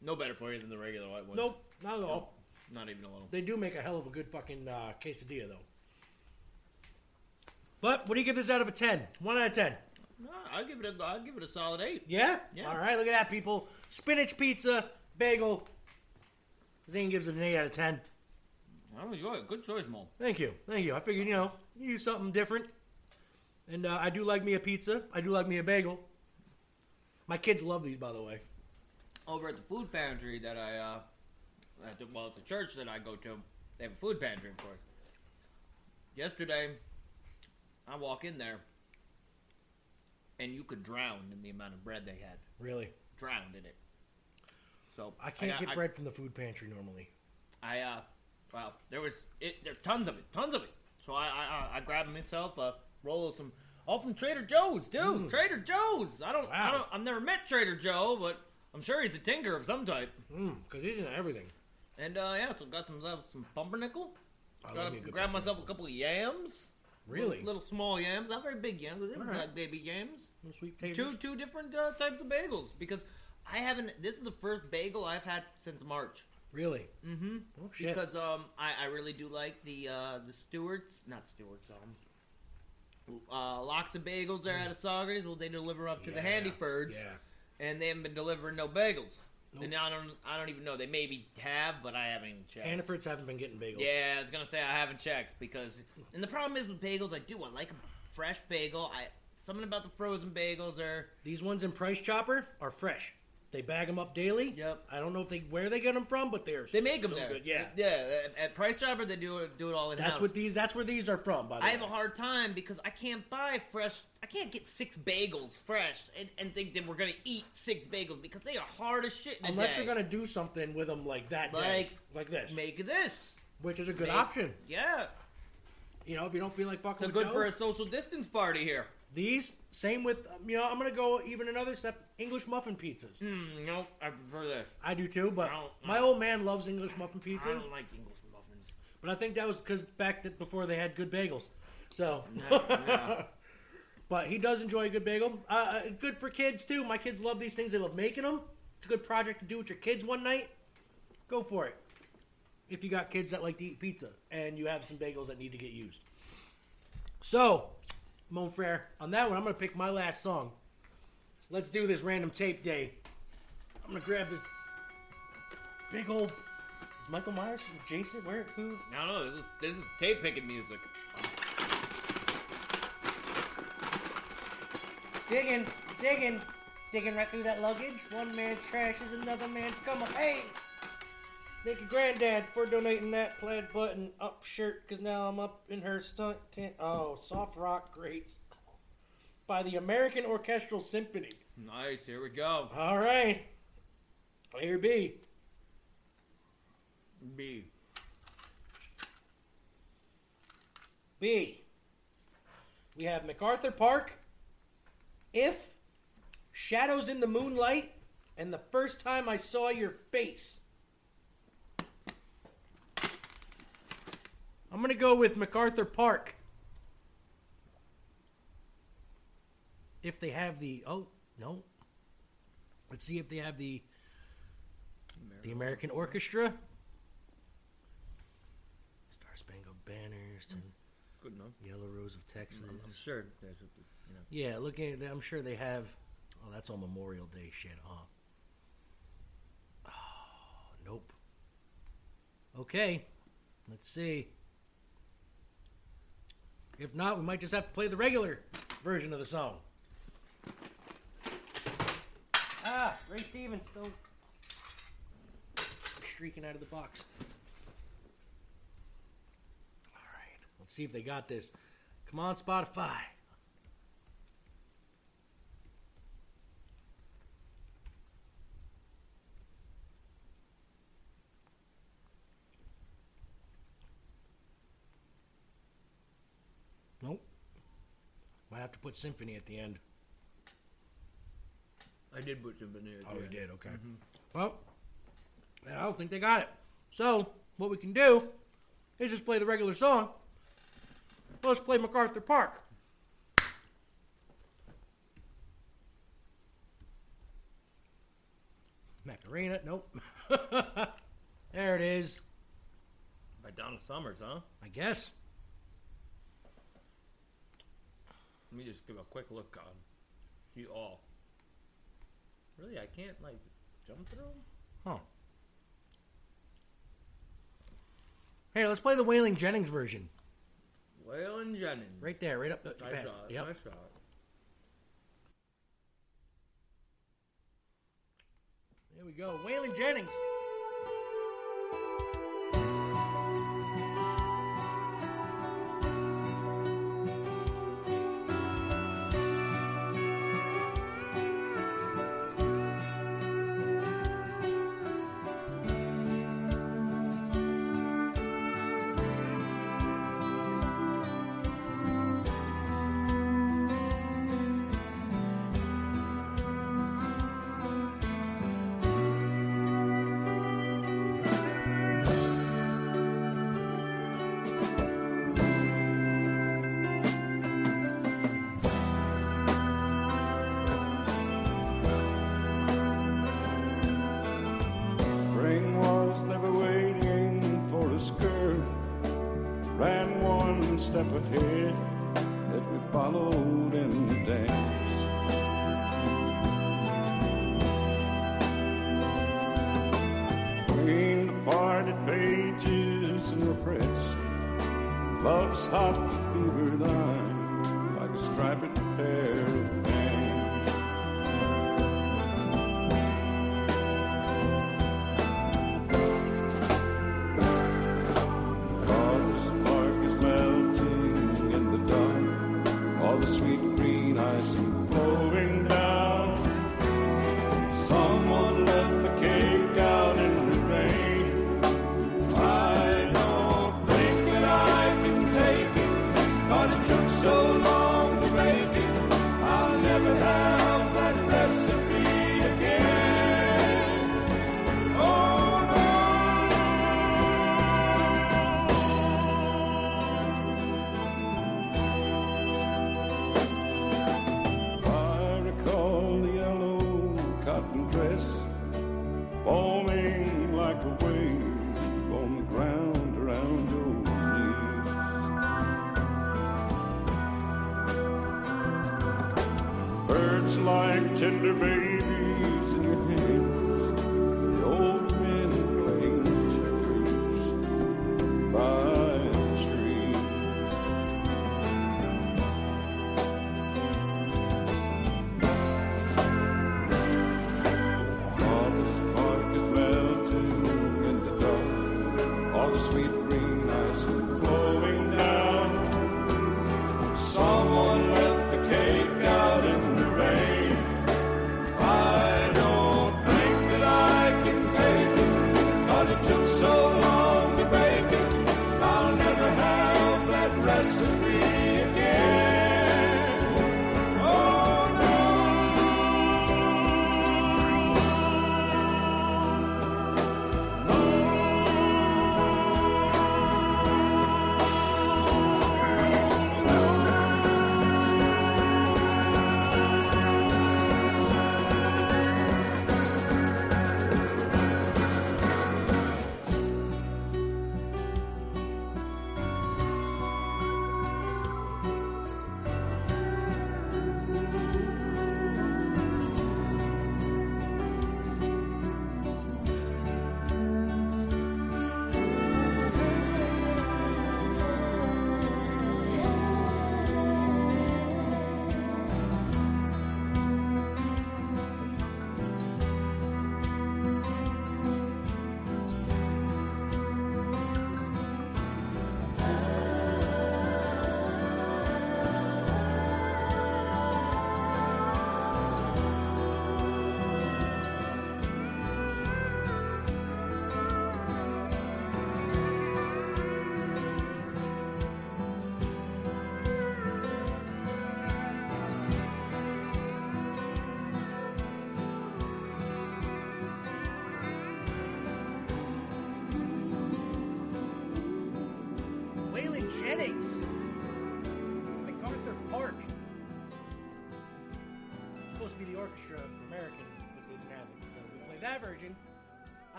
No better for you than the regular white ones. Nope, not at all. Not even a little. They do make a hell of a good fucking uh, quesadilla, though. But what do you give this out of a ten? One out of ten. No, I'll give it a, I'll give it a solid eight. Yeah. Yeah. All right. Look at that, people. Spinach pizza, bagel. Zane gives it an eight out of ten. I enjoy it. Good choice, Mo. Thank you. Thank you. I figured you know you use something different, and uh, I do like me a pizza. I do like me a bagel. My kids love these, by the way. Over at the food pantry that I, uh, at the, well, at the church that I go to, they have a food pantry, of course. Yesterday, I walk in there, and you could drown in the amount of bread they had. Really. Drowned in it. So I can't got- get bread from the food pantry normally. I uh, well, there was it. There's tons of it, tons of it. So I I, I- I grabbed myself a roll of some, all from Trader Joe's, dude. Mm. Trader Joe's. I don't, I don't, I've never met Trader Joe, but I'm sure he's a tinker of some type. Mm, because he's in everything. And uh, yeah, so got some uh, some pumpernickel. I Got love me a good grabbed myself a couple of yams. Really? Little, little small yams, not very big yams. They were All right. like baby yams. Little sweet Two taters. two different uh, types of bagels because I haven't. This is the first bagel I've had since March. Really? Mm-hmm. Oh shit. Because um, I, I really do like the uh, the Stewarts, not Stewarts, um, uh, Locks and Bagels there out of Saugerties. Well, they deliver up to the Yeah, Hannafords, yeah. and they haven't been delivering no bagels. And I don't, I don't even know. They maybe have, but I haven't checked. Hannaford's haven't been getting bagels. Yeah, I was gonna say I haven't checked because, and the problem is with bagels, I do I like a fresh bagel. I something about the frozen bagels are These ones in Price Chopper are fresh. They bag them up daily. Yep. I don't know if they where they get them from, but they're they make them so there. Good. Yeah. yeah. At, at Price Chopper, they do it, do it all in That's what these. That's where these are from. By the I way. have a hard time because I can't buy fresh. I can't get six bagels fresh and, and think that we're gonna eat six bagels because they are hard as shit. In Unless day. you're gonna do something with them like that, day, Like- like this, make this, which is a good Make- option. Yeah, You know, if you don't feel like fucking with good for dough. a social distance party here. These same with um, you know I'm gonna go even another step. English muffin pizzas. Mm, no, I prefer this. I do too, but don't- my old man loves English muffin pizzas. I don't like English muffins. But I think that was because back that before they had good bagels. So. But he does enjoy a good bagel. Uh, uh, good for kids too. My kids love these things. They love making them. It's a good project to do with your kids one night. Go for it. If you got kids that like to eat pizza and you have some bagels that need to get used. So, Mon Frere, on that one, I'm gonna pick my last song. Let's do this random tape day. I'm gonna grab this big old. Is Michael Myers? Jason? Where? Who? No, don't. This is this is tape picking music. Digging, digging, digging right through that luggage. One man's trash is another man's come up. Hey! Thank you, Granddad, for donating that plaid button up shirt, because now I'm up in her stunt tent. Oh, soft rock greats by the American Orchestral Symphony. Nice. Here we go. All right. Here B. B. B. We have MacArthur Park, If, Shadows in the Moonlight, and the first time I saw your face. I'm going to go with MacArthur Park. If they have the. Oh, no. Let's see if they have the. The American Orchestra. Star Spangled Banners. Hmm. and Good enough. Yellow Rose of Texas. I'm, I'm sure a, you know. Yeah, looking at I'm sure they have. Oh, that's on Memorial Day shit, huh? Oh, nope. Okay, let's see. If not, we might just have to play the regular version of the song. Ah, Ray Stevens still streaking out of the box. All right, let's see if they got this. Come on, Spotify. Nope. Might have to put symphony at the end. I did put some in there. Oh, yeah. you did. Okay. Mhm. Well, I don't think they got it. So what we can do is just play the regular song. Let's play MacArthur Park. Macarena. Nope. there it is. By Donna Summers, huh? I guess. Let me just give a quick look on. See all. Really, I can't like jump through 'em? Huh. Hey, let's play the Waylon Jennings version. Waylon Jennings. Right there, right up the I past. saw it. Yep. I saw it. There we go. Waylon Jennings. Step ahead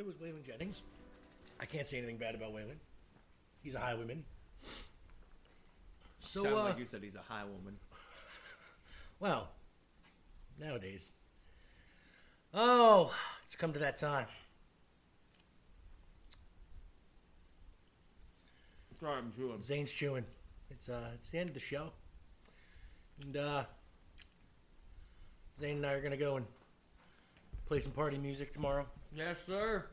It was Waylon Jennings. I can't say anything bad about Waylon. He's a highwayman. So, Sounded uh, like you said he's a high woman. well, nowadays. Oh, it's come to that time. Sorry, I'm chewing. Zane's chewing. It's uh, it's the end of the show, and uh, Zane and I are gonna go and play some party music tomorrow. Yes, sir.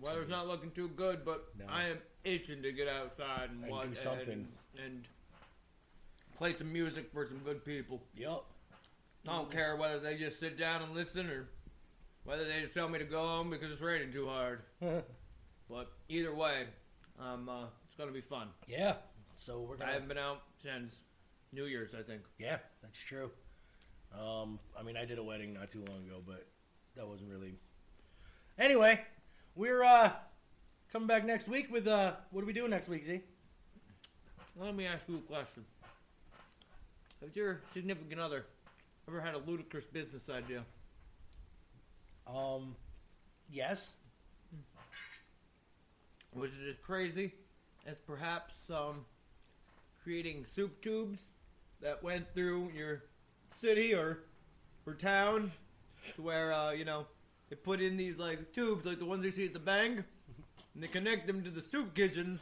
Weather's not looking too good, but No. I am itching to get outside and, And watch do something. And, and play some music for some good people. Yep. I don't care whether they just sit down and listen or whether they just tell me to go home because it's raining too hard. but either way, um, uh, it's gonna be fun. Yeah. So we're I gonna. haven't been out since New Year's, I think. Yeah, that's true. Um, I mean, I did a wedding not too long ago, but that wasn't really. Anyway, we're uh coming back next week with uh, what are we doing next week, Z? Let me ask you a question. Has your significant other ever had a ludicrous business idea? Um, yes. Was it as crazy as perhaps um, creating soup tubes that went through your city or or town to where uh, you know they put in these like tubes like the ones you see at the bank and they connect them to the soup kitchens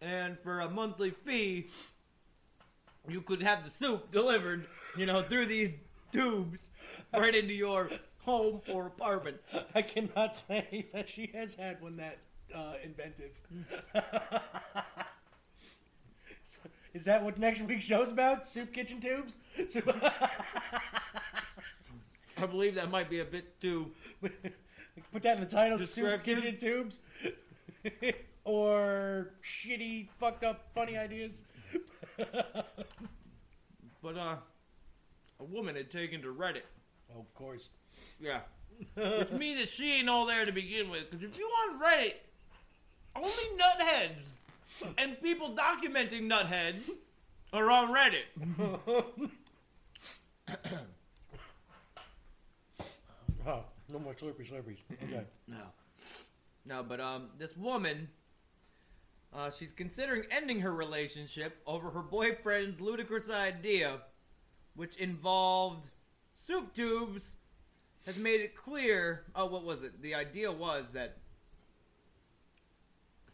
and for a monthly fee you could have the soup delivered you know through these tubes right into your home or apartment I cannot say that she has had one that uh, inventive. Is that what next week's show's about? Soup kitchen tubes? So- I believe that might be a bit too Put that in the title: Soup kitchen tubes, or shitty, fucked up, funny ideas. But uh, a woman had taken to Reddit. Oh, of course. Yeah. Which means that she ain't all there to begin with. Because if you on Reddit, only nutheads and people documenting nutheads are on Reddit. Oh, no more slurpy slurpees. Okay. No. No, but um, this woman Uh, she's considering ending her relationship over her boyfriend's ludicrous idea, which involved soup tubes. Has made it clear. Oh, what was it? The idea was that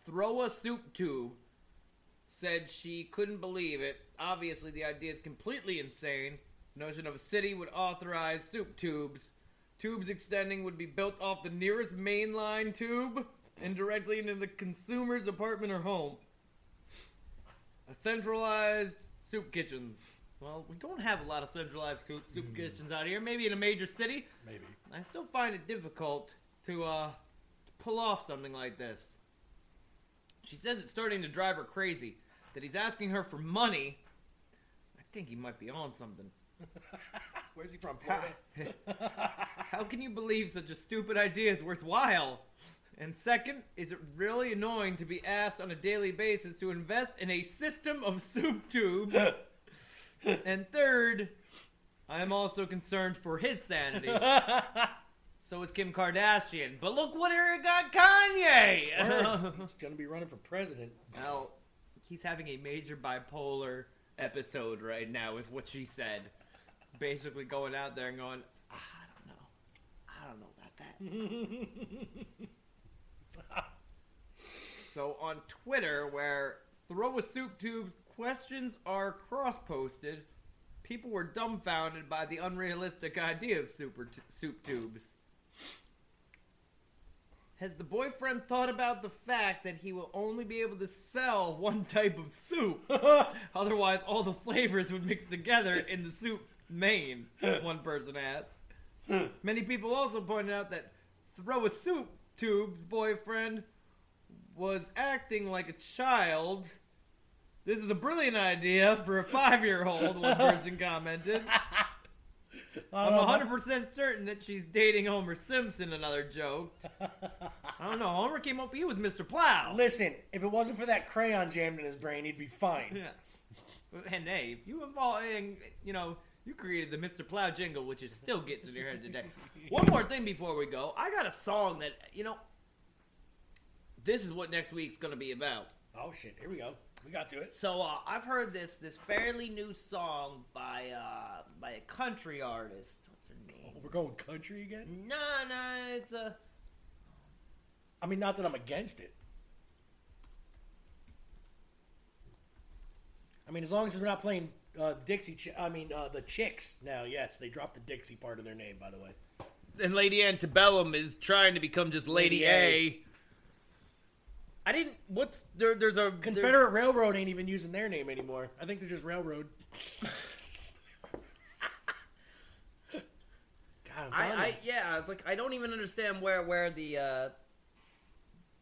throw a soup tube said she couldn't believe it. Obviously, the idea is completely insane. The notion of a city would authorize soup tubes. Tubes extending would be built off the nearest mainline tube and directly into the consumer's apartment or home. A centralized soup kitchens. Well, we don't have a lot of centralized coo- soup kitchens out here. Maybe in a major city. Maybe. I still find it difficult to uh, pull off something like this. She says it's starting to drive her crazy. That he's asking her for money. I think he might be on something. Where's he from? Florida? How can you believe such a stupid idea is worthwhile? And second, is it really annoying to be asked on a daily basis to invest in a system of soup tubes? and third, I am also concerned for his sanity. so is Kim Kardashian. But look what here got Kanye! Word. He's gonna be running for president. Now, he's having a major bipolar episode right now, is what she said. Basically going out there and going, "Ah, I don't know. I don't know about that. so on Twitter, where throw a soup tube questions are cross posted, people were dumbfounded by the unrealistic idea of super t- soup tubes. Has the boyfriend thought about the fact that he will only be able to sell one type of soup? Otherwise, all the flavors would mix together in the soup main, one person asked. Hmm. Many people also pointed out that Throw a Soup Tube's boyfriend was acting like a child. This is a brilliant idea for a five year old, one person commented. I'm Oh, 100% certain that she's dating Homer Simpson, another joked. I don't know. Homer came up, he was Mr. Plow. Listen, if it wasn't for that crayon jammed in his brain, he'd be fine. Yeah. And hey, if you involve, you know, you created the Mr. Plow jingle, which is still gets in your head today. One more thing before we go. I got a song that, you know, this is what next week's going to be about. Oh shit! Here we go. We got to it. So uh, I've heard this this fairly new song by uh, by a country artist. What's her name? We're going country again. No, no, it's a. I mean, not that I'm against it. I mean, as long as we're not playing uh, Dixie. Ch- I mean, uh, the Chicks. Now, yes, they dropped the Dixie part of their name, by the way. And Lady Antebellum is trying to become just Lady, Lady A. A. I didn't. What's there? There's a Confederate Railroad ain't even using their name anymore. I think they're just Railroad. God, I'm I, I yeah, it's like I don't even understand where where the uh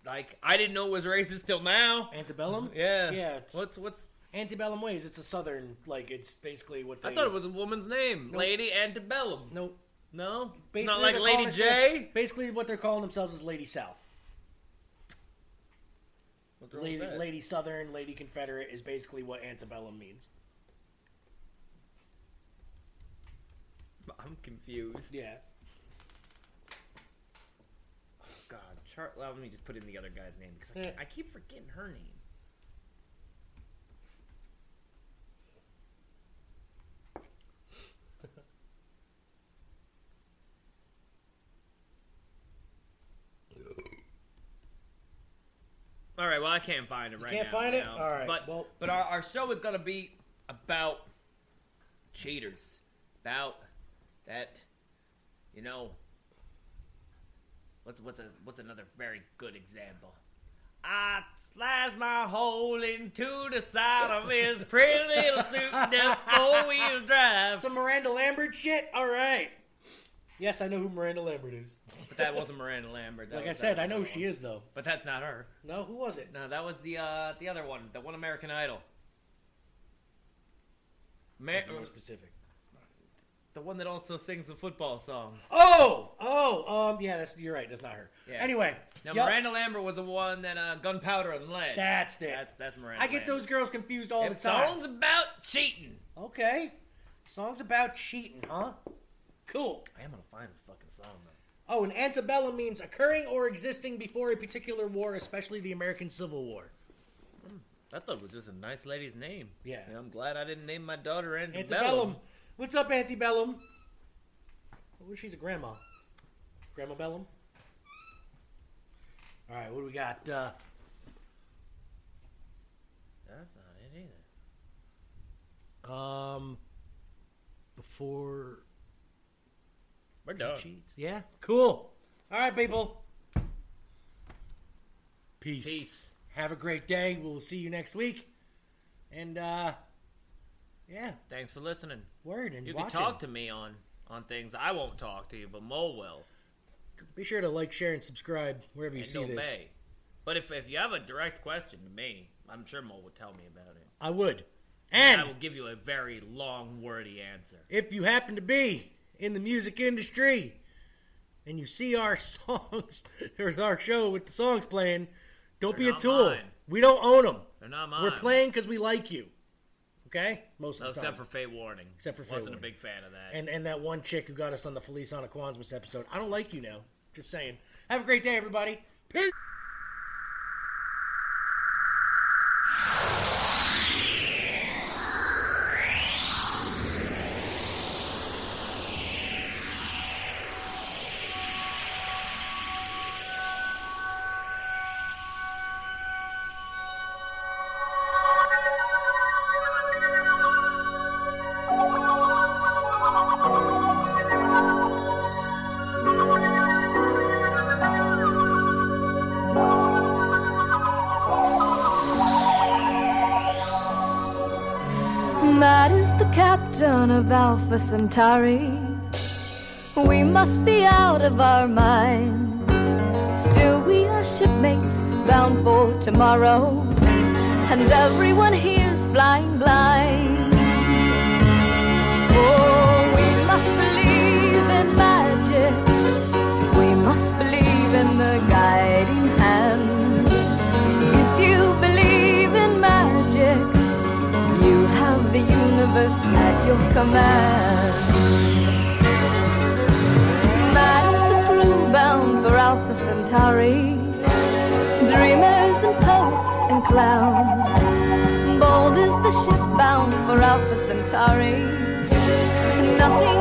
like I didn't know it was racist till now. Antebellum. Yeah. yeah. What's what's Antebellum ways? It's a southern like. It's basically what they. I thought it was a woman's name, Nope. Lady Antebellum. Nope. No, Basically, not like they're Lady calling J. themselves- Basically, what they're calling themselves is Lady South. What's wrong with Lady, that? Lady Southern, Lady Confederate is basically what antebellum means. I'm confused. Yeah. God, Char- well, let me just put in the other guy's name because I, Yeah. can't- I keep forgetting her name. All right, well, I can't find it right now. can't now. find it? now. All right, but well- but our, our show is gonna be about cheaters, about that, you know. What's what's a what's another very good example? I slashed my hole into the side of his pretty little suit four wheel drive. Some Miranda Lambert shit. All right. Yes, I know who Miranda Lambert is. That wasn't Miranda Lambert. That Like I was- said, that I know who she one. is though. But that's not her. No, who was it? No, that was the uh the other one, the one American Idol. Be more specific. the one that also sings the football songs. Oh, oh, um, yeah, that's you're right. That's not her. Yeah. Anyway, Now yup, Miranda Lambert was the one that uh, gunpowder and lead. That's it. That's that's Miranda. I get those girls confused all the time. songs about cheating. Okay, songs about cheating, huh? Cool. I am gonna find this fucking song though. Oh, and antebellum means occurring or existing before a particular war, especially the American Civil War. I thought it was just a nice lady's name. Yeah. And I'm glad I didn't name my daughter Antebellum. Antebellum. What's up, Antebellum? Oh, she's a grandma. Grandma Bellum. All right, what do we got? Uh, That's not it either. um, before We're done. Cheats. Yeah, cool. All right, people. Peace. Peace. Have a great day. We'll see you next week. And uh, yeah, Thanks for listening. word and You can talk to me on on things. I won't talk to you, but Mo will. Be sure to like, share, and subscribe wherever you and see this. obey. But if if you have a direct question to me, I'm sure Mo will tell me about it. I would. And And I will give you a very long, wordy answer. if you happen to be in the music industry and you see our songs or our show with the songs playing, don't They're be a tool. mine. We don't own them. They're not mine. We're playing because we like you. Okay, most No, of the time. except for Fate Warning. Except for Faye Wasn't a big fan of that. and and that one chick who got us on the Felice on a Aquansmas episode. I don't like you now. Just saying. Have a great day, everybody. Peace. Of Alpha Centauri. We must be out of our minds. Still, we are shipmates bound for tomorrow. And everyone here's flying blind. At your command. Mad is the crew bound for Alpha Centauri. Dreamers and poets and clowns. Bold is the ship bound for Alpha Centauri. Nothing